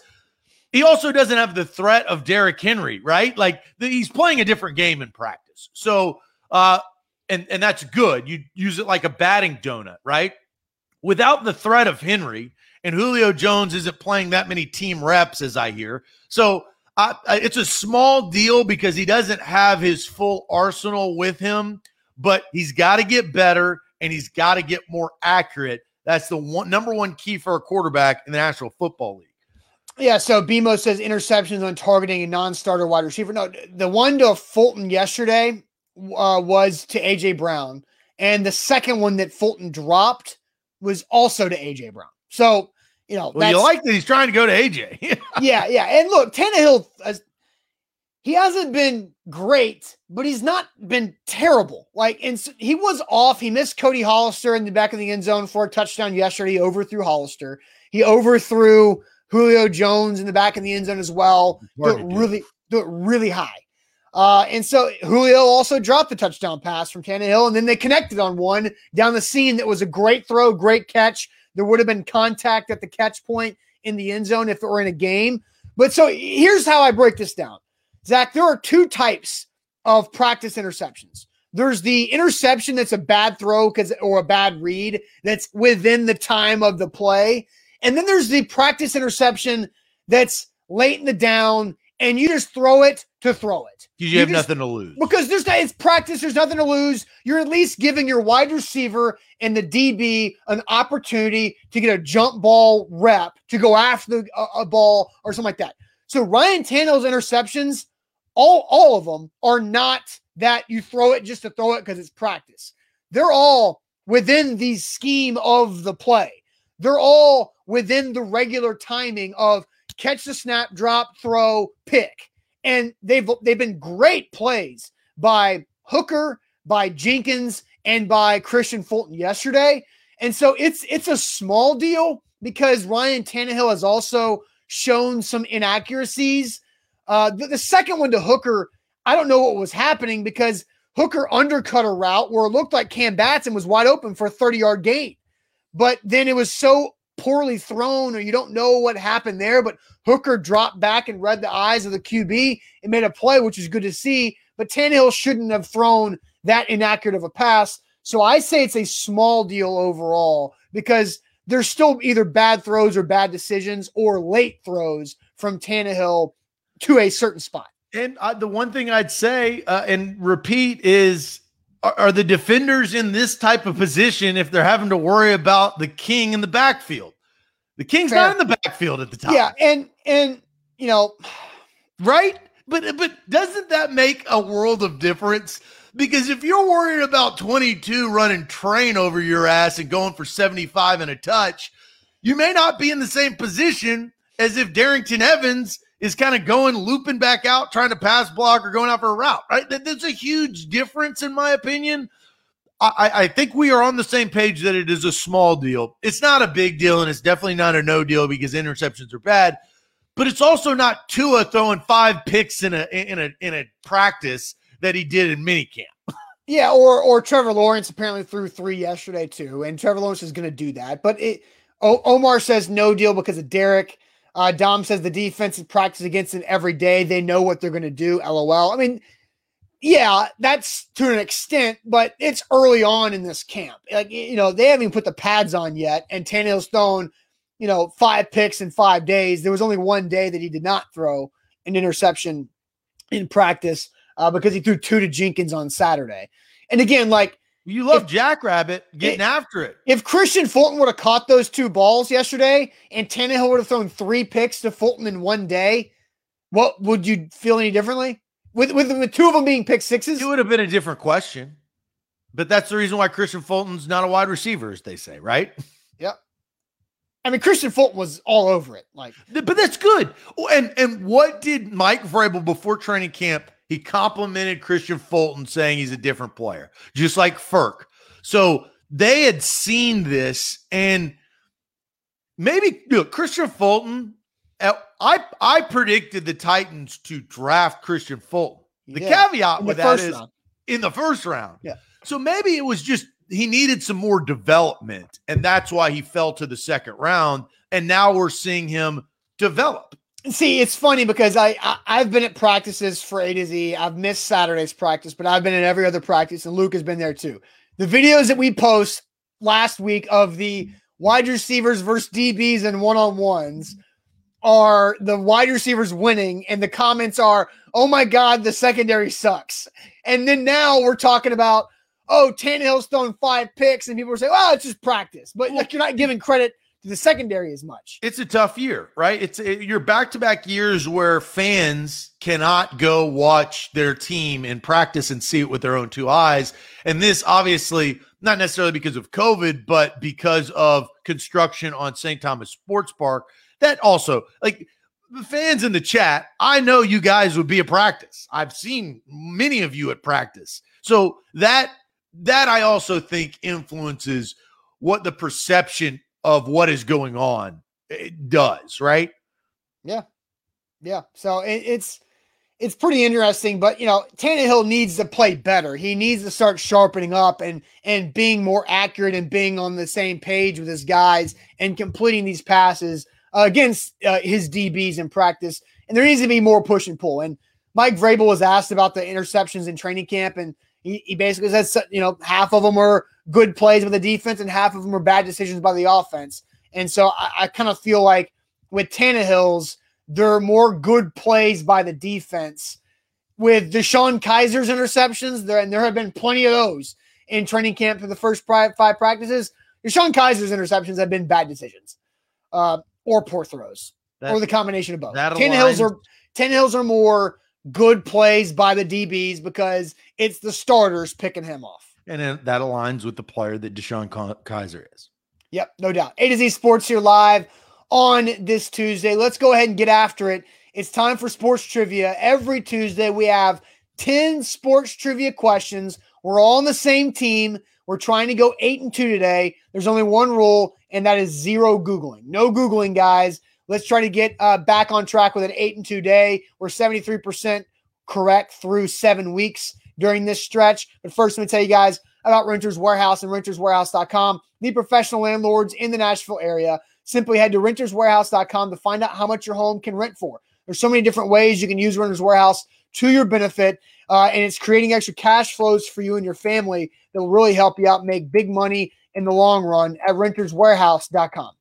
B: He also doesn't have the threat of Derrick Henry, right? Like the, he's playing a different game in practice. So, uh, and and that's good. You use it like a batting donut, right? Without the threat of Henry and Julio Jones isn't playing that many team reps, as I hear. So uh, it's a small deal because he doesn't have his full arsenal with him, but he's got to get better and he's got to get more accurate. That's the one number one key for a quarterback in the National Football League.
A: Yeah, so BMO says interceptions on targeting a non-starter wide receiver. No, the one to Fulton yesterday uh, was to AJ Brown, and the second one that Fulton dropped was also to AJ Brown. So you know,
B: well, you like that he's trying to go to AJ.
A: yeah, yeah, and look, Tannehill, uh, he hasn't been great, but he's not been terrible. Like, and so he was off. He missed Cody Hollister in the back of the end zone for a touchdown yesterday. He overthrew Hollister. He overthrew Julio Jones in the back of the end zone as well. Do it really, do it really high. Uh, and so Julio also dropped the touchdown pass from Tannehill, and then they connected on one down the scene that was a great throw, great catch. There would have been contact at the catch point in the end zone if it were in a game. But so here's how I break this down. Zach, there are two types of practice interceptions. There's the interception that's a bad throw because or a bad read that's within the time of the play. And then there's the practice interception that's late in the down and you just throw it to throw it.
B: You, you have just, nothing to lose.
A: Because there's it's practice, there's nothing to lose. You're at least giving your wide receiver and the DB an opportunity to get a jump ball rep to go after the, a, a ball or something like that. So Ryan Tannehill's interceptions, all all of them are not that you throw it just to throw it because it's practice. They're all within the scheme of the play. They're all within the regular timing of catch the snap, drop, throw, pick. And they've they've been great plays by Hooker, by Jenkins, and by Kristian Fulton yesterday. And so it's it's a small deal because Ryan Tannehill has also shown some inaccuracies. Uh, the, the second one to Hooker, I don't know what was happening because Hooker undercut a route where it looked like Cam Batson was wide open for a 30 yard gain. But then it was so poorly thrown or you don't know what happened there. But Hooker dropped back and read the eyes of the QB and made a play, which is good to see. But Tannehill shouldn't have thrown that inaccurate of a pass. So I say it's a small deal overall because there's still either bad throws or bad decisions or late throws from Tannehill to a certain spot.
B: And uh, the one thing I'd say uh, and repeat is are, are the defenders in this type of position if they're having to worry about the king in the backfield? The king's Fair. not in the backfield at the time.
A: Yeah, and and you know,
B: right? But but doesn't that make a world of difference? Because if you're worried about 22 running train over your ass and going for 75 and a touch, you may not be in the same position as if Darrynton Evans is kind of going looping back out, trying to pass block or going out for a route, right? There's a huge difference, in my opinion. I, I, think we are on the same page that it is a small deal. It's not a big deal, and it's definitely not a no deal because interceptions are bad. But it's also not Tua throwing five picks in a in a in a practice that he did in minicamp.
A: Yeah, or or Trevor Lawrence apparently threw three yesterday too, and Trevor Lawrence is going to do that. But it, o- Omar says no deal because of Derrick. Uh, Dom says the defense is practice against it every day. They know what they're going to do. LOL. I mean, yeah, that's to an extent, but it's early on in this camp. Like you know, they haven't even put the pads on yet, and Tannehill's thrown, you know, five picks in five days. There was only one day that he did not throw an interception in practice uh, because he threw two to Jenkins on Saturday. And again, like
B: you love if, Jackrabbit getting after it.
A: If Kristian Fulton would have caught those two balls yesterday and Tannehill would have thrown three picks to Fulton in one day, what would you feel any differently? With, with with two of them being pick sixes?
B: It would have been a different question. But that's the reason why Kristian Fulton's not a wide receiver, as they say, right?
A: Yep. I mean, Kristian Fulton was all over it. Like,
B: but that's good. And and what did Mike Vrabel before training camp he complimented Kristian Fulton, saying he's a different player, just like Ferk. So they had seen this, and maybe you know, Kristian Fulton. Uh, I I predicted the Titans to draft Kristian Fulton. The yeah, caveat with that is round. in the first round.
A: Yeah.
B: So maybe it was just he needed some more development, and that's why he fell to the second round. And now we're seeing him develop.
A: See, it's funny because I, I have been at practices for A to Z. I've missed Saturday's practice, but I've been at every other practice, and Luke has been there too. The videos that we post last week of the wide receivers versus DBs and one on ones are the wide receivers winning, and the comments are, "Oh my God, the secondary sucks." And then now we're talking about, "Oh, Tannehill's throwing five picks," and people are saying, "Oh, it's just practice," but like you're not giving credit to the secondary as much.
B: It's a tough year, right? It's it, you're back to back years where fans cannot go watch their team in practice and see it with their own two eyes. And this obviously not necessarily because of COVID, but because of construction on St. Thomas Sports Park. That also like the fans in the chat, I know you guys would be at practice. I've seen many of you at practice. So that that I also think influences what the perception of what is going on it does, right?
A: Yeah, yeah. So it, it's it's pretty interesting, but you know, Tannehill needs to play better. He needs to start sharpening up and and being more accurate and being on the same page with his guys and completing these passes uh, against uh, his DBs in practice. And there needs to be more push and pull. And Mike Vrabel was asked about the interceptions in training camp, and he, he basically said, you know, half of them were good plays by the defense and half of them were bad decisions by the offense. And so I, I kind of feel like with Tannehill's there are more good plays by the defense. With DeShone Kizer's interceptions, there and there have been plenty of those in training camp for the first five practices. DeShone Kizer's interceptions have been bad decisions, uh, or poor throws, that, or the combination of both. Tannehill's are Tannehill's are more good plays by the DBs because it's the starters picking him off.
B: And that aligns with the player that DeShone Kizer is.
A: Yep, no doubt. A to Z Sports here live on this Tuesday. Let's go ahead and get after it. It's time for sports trivia. Every Tuesday, we have 10 sports trivia questions. We're all on the same team. We're trying to go eight and two today. There's only one rule, and that is zero Googling. No Googling, guys. Let's try to get uh, back on track with an eight and two day. We're 73% correct through seven weeks during this stretch. But first, let me tell you guys about Renters Warehouse and renterswarehouse.com, the professional landlords in the Nashville area. Simply head to renterswarehouse.com to find out how much your home can rent for. There's so many different ways you can use Renters Warehouse to your benefit, uh, and it's creating extra cash flows for you and your family that will really help you out make big money in the long run at renterswarehouse.com.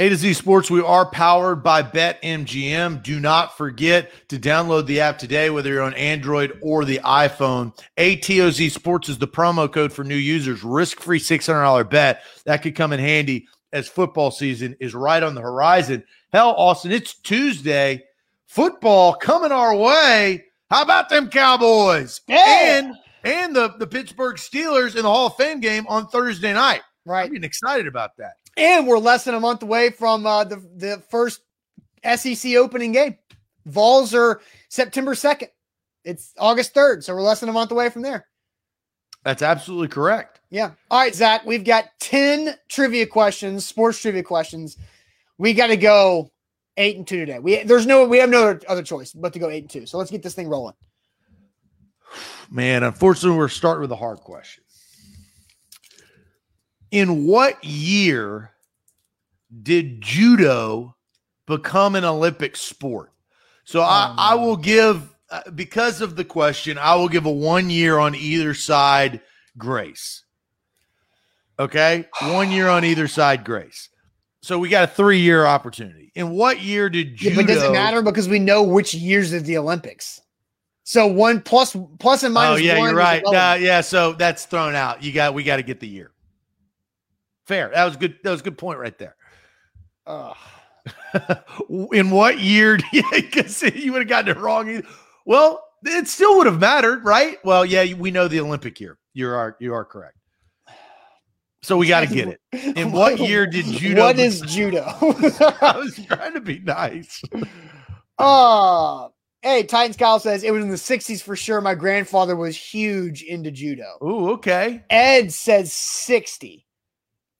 B: A to Z Sports, we are powered by BetMGM. Do not forget to download the app today, whether you're on Android or the iPhone. ATOZ Sports is the promo code for new users. Risk free $600 bet. That could come in handy as football season is right on the horizon. Hell, Austin, it's Tuesday. Football coming our way. How about them Cowboys?
A: Yeah.
B: And and the, the Pittsburgh Steelers in the Hall of Fame game on Thursday night.
A: Right.
B: I'm getting excited about that.
A: And we're less than a month away from uh, the, the first SEC opening game. Vols are September 2nd. It's August 3rd. So we're less than a month away from there.
B: That's absolutely correct.
A: Yeah. All right, Zach, we've got 10 trivia questions, sports trivia questions. We got to go eight and two today. We there's no we have no other choice but to go eight and two. So let's get this thing rolling.
B: Man, unfortunately, we're starting with a hard question. In what year did judo become an Olympic sport? So oh, I, I will give uh, because of the question, I will give a one year on either side grace. Okay, one year on either side grace. So we got a three year opportunity. In what year did judo?
A: Yeah, but does it matter because we know which years of the Olympics? So one plus plus and minus.
B: Oh yeah, you're right. Uh, yeah, so that's thrown out. You got we got to get the year. Fair. That was good. That was a good point right there. In what year? Because you would have gotten it wrong. Either. Well, it still would have mattered, right? Well, yeah, we know the Olympic year. You are you are correct. So we got to get it. In what year did judo?
A: What is judo?
B: I was trying to be nice.
A: Uh hey, Titans Kyle says it was in the 60s for sure. My grandfather was huge into judo.
B: Oh, okay.
A: Ed says 60.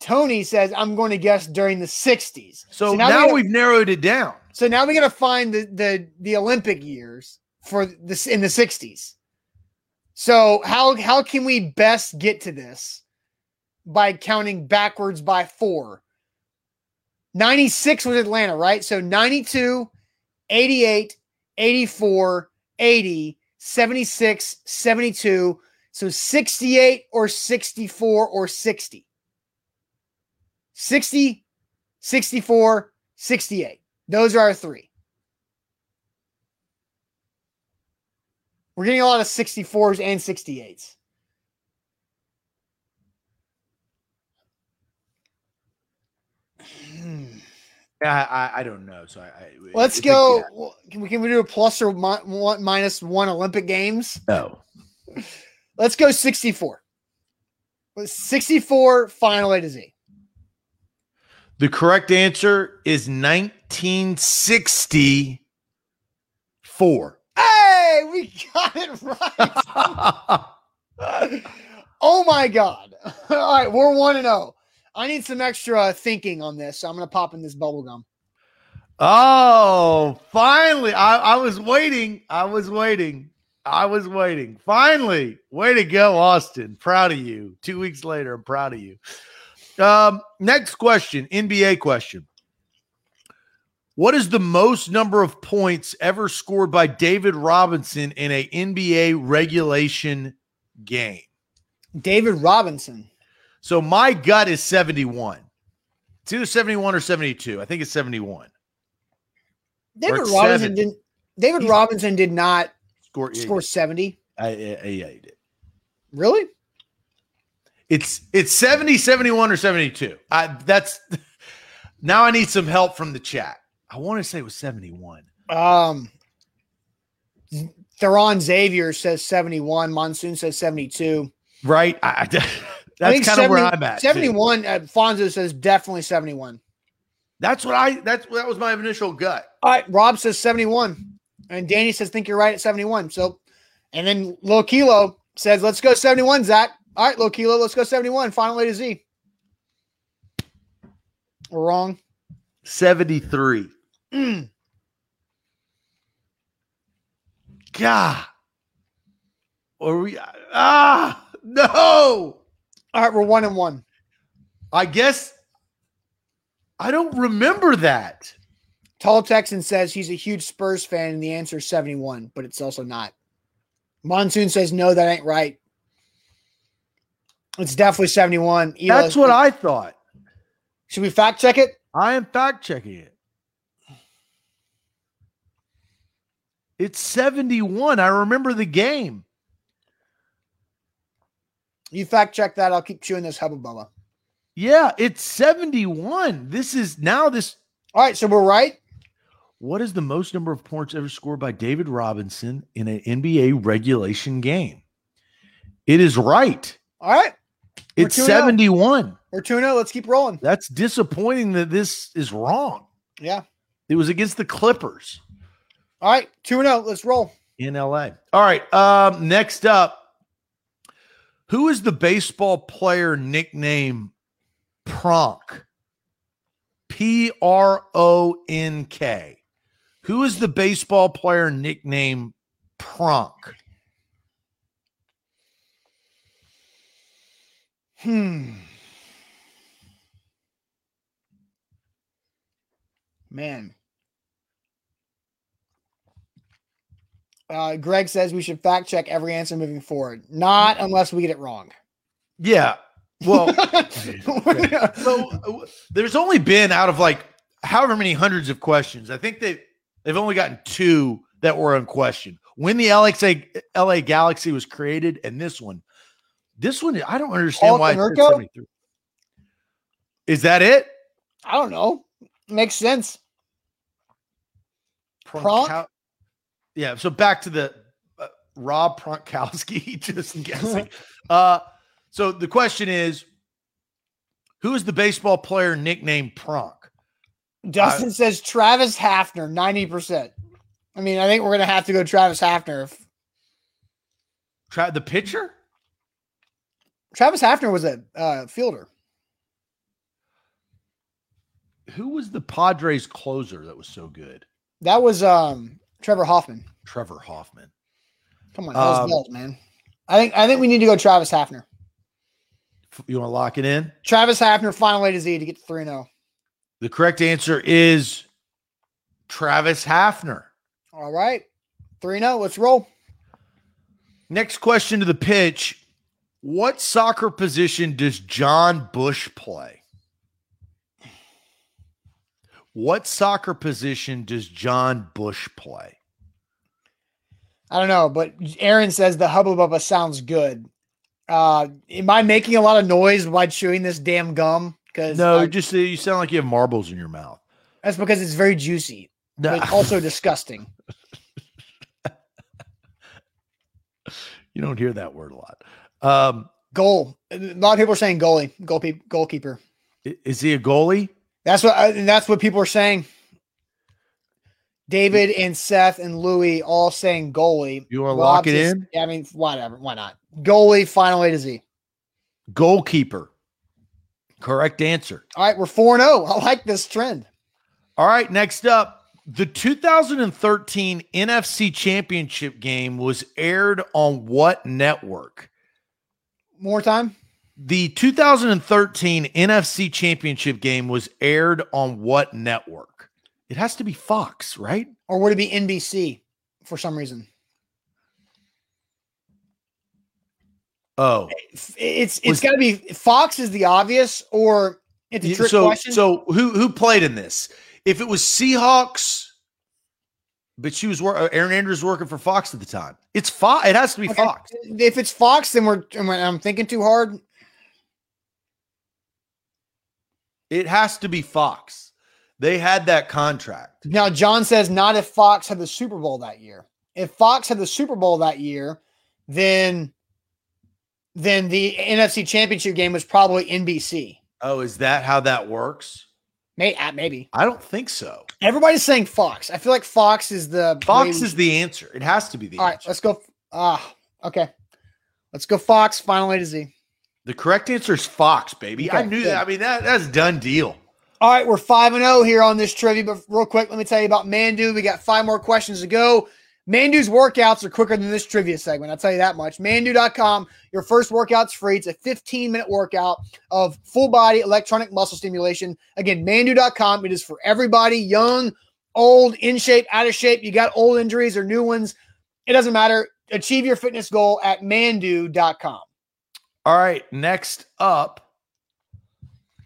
A: Tony says I'm going to guess during the 60s.
B: So, so now, now we have narrowed it down.
A: So now we got to find the the the Olympic years for this in the 60s. So how how can we best get to this by counting backwards by 4? 96 was Atlanta, right? So 92, 88, 84, 80, 76, 72, so 68 or 64 or 60. 60, 64, 68. Those are our three. We're getting a lot of 64s and 68s. Hmm.
B: Yeah, I, I don't know. So I, I
A: let's go. Can we can we do a plus or mi- one, minus one Olympic games?
B: No.
A: Let's go 64. 64 final A to Z.
B: The correct answer is 1964 Hey,
A: we got it right. oh my god. All right, we're 1 and 0. I need some extra uh, thinking on this. So I'm going to pop in this bubble gum.
B: Oh, finally. I, I was waiting. I was waiting. I was waiting. Finally. Way to go, Austin. Proud of you. Two weeks later, I'm proud of you. Um, next question, NBA question. What is the most number of points ever scored by David Robinson in a NBA regulation game?
A: David Robinson.
B: So my gut is 71. It's either 71 or 72. I think it's 71.
A: David
B: it's
A: Robinson
B: seven.
A: didn't. David
B: He's-
A: Robinson did not
B: Score,
A: score seventy.
B: I, I, I- yeah, he did.
A: Really?
B: It's it's 70, 71, or 72. I that's now I need some help from the chat. I want to say it was 71.
A: Um, Theron Xavier says seventy-one. Monsoon says seventy-two.
B: Right? I, that's kind of where I'm at.
A: Seventy-one. Uh, Fonzo says definitely seventy-one.
B: That's what I that's that was my initial gut.
A: All right, Rob says 71. And Danny says, think you're right at 71. So, and then Lil Kilo says, let's go 71, Zach. All right, Lil Kilo, let's go 71. Final A to Z. We're wrong.
B: 73.
A: Mm.
B: God. Or we ah no.
A: All right, we're one and one.
B: I guess I don't remember that.
A: Tall Texan says he's a huge Spurs fan, and the answer is 71, but it's also not. Monsoon says, no, that ain't right. It's definitely 71. Elo-
B: That's what I thought.
A: Should we fact check it?
B: I am fact checking it. It's 71. I remember the game.
A: You fact check that. I'll keep chewing this hubba bubba.
B: Yeah, it's 71. This is now this.
A: All right, so we're right.
B: What is the most number of points ever scored by David Robinson in an NBA regulation game? It is right.
A: All right,
B: It's
A: 2-0.
B: 71.
A: we're 2 0. Let's keep rolling.
B: That's disappointing that this is wrong.
A: Yeah.
B: It was against the Clippers
A: All right, 2 0. Let's roll.
B: in LA. All right. Um, next up, who is the baseball player nickname Pronk? P R O N K. Who is the baseball player nickname Pronk?
A: Hmm. Man. Uh, Greg says we should fact check every answer moving forward. Not unless we get it wrong.
B: Yeah. Well, so there's only been out of like however many hundreds of questions. I think they they've only gotten two that were in question. When the LXA LA Galaxy was created, and this one, this one I don't understand why. it said
A: Konerko?
B: 73. Is that it?
A: I don't know. Makes sense. Pronk?
B: Yeah. So back to the uh, Rob Pronkowski. Just guessing. uh, so the question is, who is the baseball player nicknamed Pronk?
A: Dustin says Travis Hafner, 90%. I mean, I think we're going to have to go Travis Hafner. If,
B: Try the pitcher.
A: Travis Hafner was a uh, fielder.
B: Who was the Padres closer that was so good?
A: That was um, Trevor Hoffman.
B: Trevor Hoffman.
A: Come on,
B: Um,
A: bells, man. I think I think we need to go Travis Hafner.
B: You want to lock it in?
A: Travis Hafner, final A to Z to get to 3 0.
B: The correct answer is Travis Hafner.
A: All right. 3 0. Let's roll.
B: Next question to the pitch. What soccer position does Jon Busch play? What soccer position does Jon Busch play?
A: I don't know, but Aaron says the Hubba Bubba sounds good. Uh, am I making a lot of noise while chewing this damn gum? Because
B: No, just you sound like you have marbles in your mouth.
A: that's because it's very juicy,
B: No,
A: but also disgusting.
B: you don't hear that word a lot. Um,
A: Goal. A lot of people are saying goalie, goal goalkeeper.
B: is he a goalie?
A: That's what that's what people are saying. David and Seth and Louie all saying goalie.
B: You wanna lock it in?
A: Yeah, I mean, whatever. Why not? Goalie, final A to Z.
B: Goalkeeper. Correct answer.
A: All right, we're 4 0. I like this trend.
B: All right, next up, the 2013 NFC Championship game was aired on what network?
A: More time?
B: The 2013 NFC Championship game was aired on what network? It has to be Fox, right?
A: Or would it be NBC for some reason?
B: Oh,
A: it's it's got to be Fox is the obvious, or it's a trick
B: so,
A: question.
B: So who who played in this? If it was Seahawks, but she was uh, Erin Andrews working for Fox at the time. It's Fox. It has to be okay. Fox.
A: If it's Fox, then we're I'm thinking too hard.
B: It has to be Fox. They had that contract.
A: Now John says not if Fox had the Super Bowl that year. If Fox had the Super Bowl that year, then then the NFC Championship game was probably NBC.
B: Oh, is that how that works?
A: May, uh, maybe.
B: I don't think so.
A: Everybody's saying Fox. I feel like Fox is the
B: Fox is the answer. It has to be the
A: All
B: answer.
A: right, let's go. Ah, uh, okay. Let's go Fox. Final A to Z.
B: The correct answer is Fox, baby. Okay, I knew good. that. I mean, that that's done deal.
A: All right, we're 5 and 0 here on this trivia, but real quick, let me tell you about Manduu. We got five more questions to go. Manduu's workouts are quicker than this trivia segment. I'll tell you that much. Manduu.com, your first workout's free. It's a 15 minute workout of full body electronic muscle stimulation. Again, Manduu.com. It is for everybody, young, old, in shape, out of shape. You got old injuries or new ones. It doesn't matter. Achieve your fitness goal at Manduu.com.
B: All right. Next up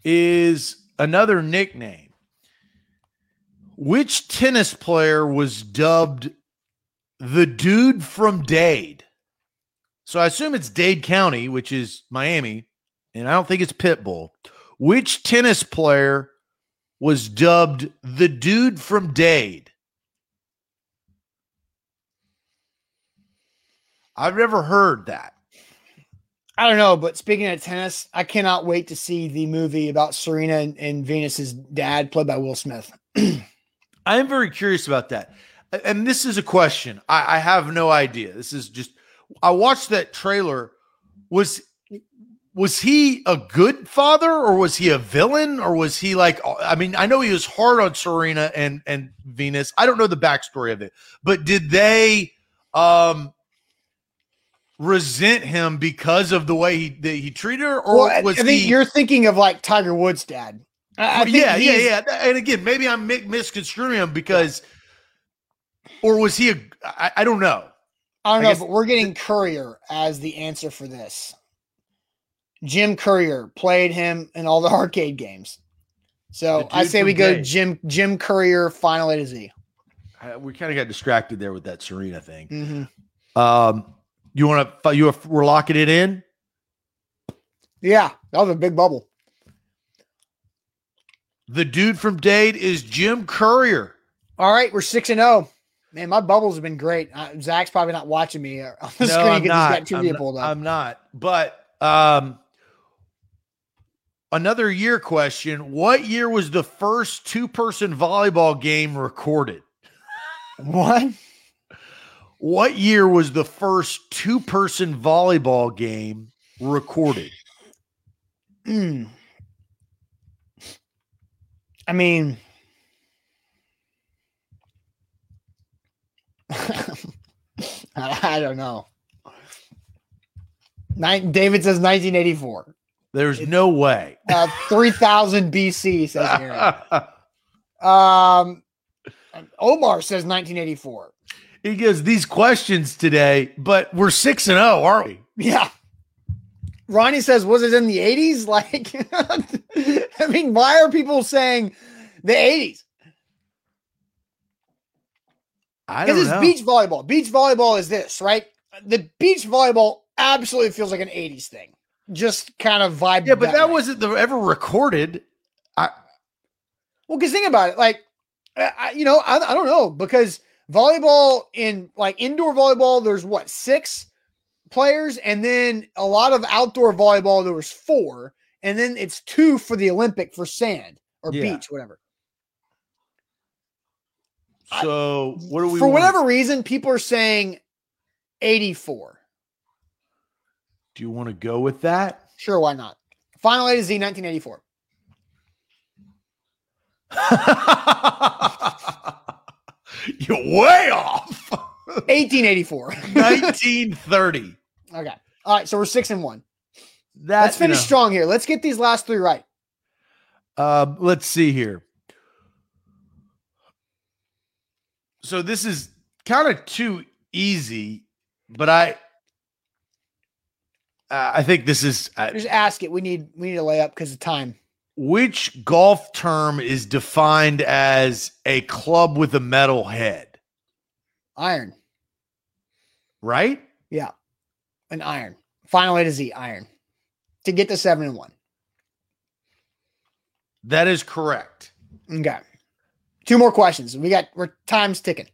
B: is another nickname. Which tennis player was dubbed the dude from Dade. So I assume it's Dade County, which is Miami, and I don't think it's Pitbull. Which tennis player was dubbed the dude from Dade? I've never heard that.
A: I don't know, but speaking of tennis, I cannot wait to see the movie about Serena and, and Venus's dad, played by Will Smith.
B: I am very curious about that and this is a question. I, I have no idea. This is just I watched that trailer. Was was he a good father or was he a villain or was he like i mean i know he was hard on serena and and venus i don't know the backstory of it but did they um resent him because of the way he he treated her or
A: well,
B: was
A: I think
B: he,
A: you're thinking of like tiger woods dad
B: I, I yeah yeah yeah and again maybe i'm misconstruing him because or was he a? I, I don't know.
A: I don't I know, but we're getting Courier as the answer for this. Jim Courier played him in all the arcade games. So I say we go Jim Jim Courier final A to Z.
B: we kind of got distracted there with that Serena thing.
A: Mm-hmm.
B: Um, you want to you we're locking it in?
A: Yeah, that was a big bubble.
B: The dude from Dade is Jim Courier.
A: All right, we're six and zero. Man, my bubbles have been great. Uh, Zach's probably not watching me on the no, screen
B: I'm not. I'm, not, I'm not. But um, another year question: What year was the first two-person volleyball game recorded?
A: What?
B: What year was the first two-person volleyball game recorded?
A: Mm. I mean. I don't know. Nine, David says 1984.
B: There's it's, no way.
A: Uh, 3000 BC says Aaron. um, Omar says 1984.
B: He gives these questions today, but we're six and zero, aren't we?
A: Yeah. Ronnie says, "Was it in the 80s?" Like, I mean, why are people saying the 80s? Because it's know. beach volleyball. Beach volleyball is this, right? The beach volleyball absolutely feels like an 80s thing. Just kind of vibe.
B: Yeah, but that, that wasn't the, ever recorded. I,
A: well, because think about it. Like, I, you know, I, I don't know because volleyball in like indoor volleyball, there's what, six players? And then a lot of outdoor volleyball, there was four. And then it's two for the Olympic for sand or yeah. beach, whatever.
B: So what do we
A: for want? whatever reason people are saying 84.
B: Do you want to go with that?
A: Sure, why not? Final A to Z 1984.
B: You're way off.
A: 1884.
B: 1930.
A: okay. All right. So we're six and one.
B: That,
A: Let's finish
B: you know,
A: strong here. Let's get these last three right.
B: Uh, let's see here. So this is kind of too easy, but I, uh, I think this is uh,
A: Just ask it. We need we need a layup because of time.
B: which golf term is defined as a club with a metal head,
A: Iron.
B: right?
A: Yeah. An iron. Final A to Z, iron. To get to seven and one.
B: That is correct.
A: Okay. Two more questions. We got we're time's ticking.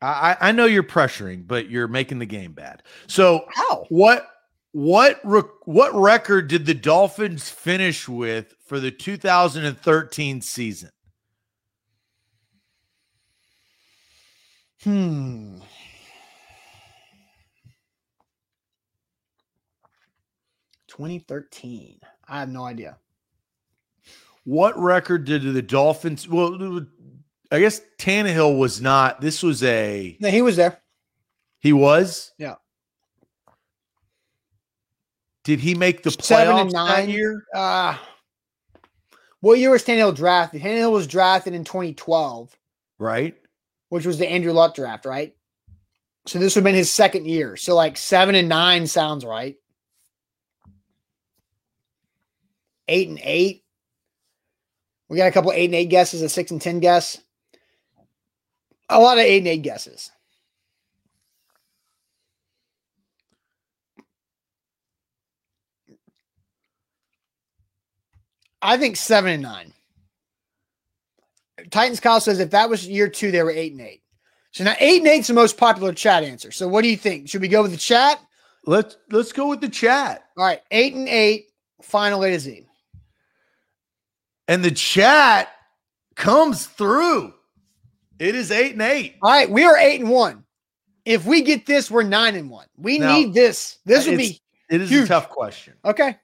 B: I, I know you're pressuring, but you're making the game bad. So
A: How?
B: What what rec- what record did the Dolphins finish with for the 2013 season?
A: Hmm. Twenty thirteen. I have no idea.
B: What record did the Dolphins? Well, I guess Tannehill was not. This was a
A: No, he was there.
B: he was.
A: Yeah.
B: Did he make the
A: Seven and nine.
B: that year?
A: Uh what year was Tannehill drafted? Tannehill was drafted in 2012,
B: Right.
A: which was the Andrew Luck draft, right? So this would have been his second year. So like seven and nine sounds right. Eight and eight. We got a couple eight and eight guesses, a six and ten guess. A lot of eight and eight guesses. I think seven and nine. Titans Kyle says if that was year two, they were eight and eight. So now eight and eight's the most popular chat answer. So what do you think? Should we go with the chat?
B: Let's let's go with the chat.
A: All right, eight and eight, final A to Z.
B: And the chat comes through. It is eight and eight.
A: All right, we are eight and one. If we get this, we're nine and one. We
B: Now,
A: need this. This would be
B: It is
A: Huge.
B: a tough question.
A: okay.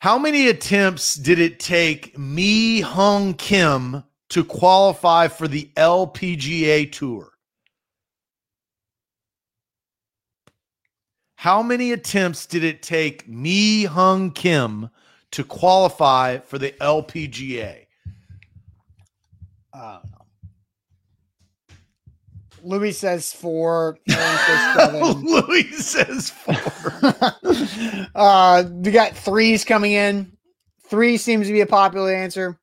B: How many attempts did it take Mi Hyun Kim to qualify for the LPGA Tour? How many attempts did it take Mi Hyun Kim to qualify for the LPGA?
A: Uh, Louis says four. Aaron says seven.
B: Louis says four.
A: uh, we got threes coming in. Three seems to be a popular answer.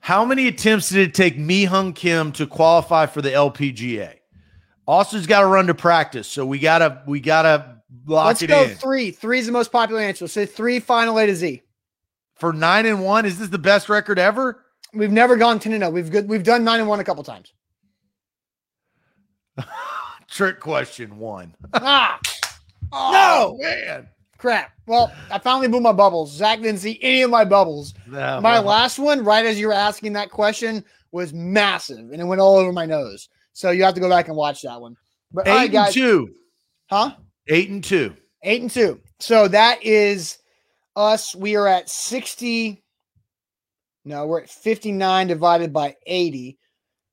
B: How many attempts did it take Mi Hyun Kim to qualify for the LPGA? Austin's got to run to practice, so we gotta we gotta lock
A: Let's go
B: in.
A: three. Three is the most popular answer. So three final A to Z.
B: for nine and one. Is this the best record ever?
A: We've never gone ten and zero. We've good. We've done nine and one a couple times.
B: Trick question one.
A: ah,
B: Oh, man.
A: crap. Well, I finally blew my bubbles. Zach didn't see any of my bubbles.
B: No,
A: My last one, right as you were asking that question, was massive and it went all over my nose. So you have to go back and watch that one. But
B: eight
A: right,
B: and two.
A: huh?
B: Eight and two.
A: Eight and two. So that is us. We are at 60. No, we're at 59 divided by 80.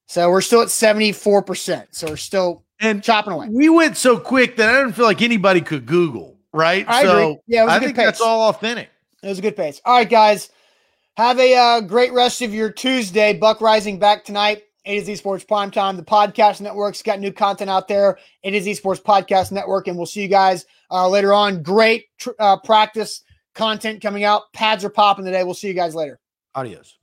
A: So we're still at 74%. So we're still
B: And
A: chopping away.
B: we went so quick that I didn't feel like anybody could Google, right?
A: I
B: so
A: agree. Yeah, it was a
B: I think that's all authentic.
A: It was a good pace. All right, guys. Have a uh, great rest of your Tuesday. Buck Reising back tonight. A to Z Sports Primetime. The podcast network's got new content out there. A to Z Sports Podcast Network. And we'll see you guys uh, later on. Great tr- uh, practice content coming out. Pads are popping today. We'll see you guys later.
B: Adios.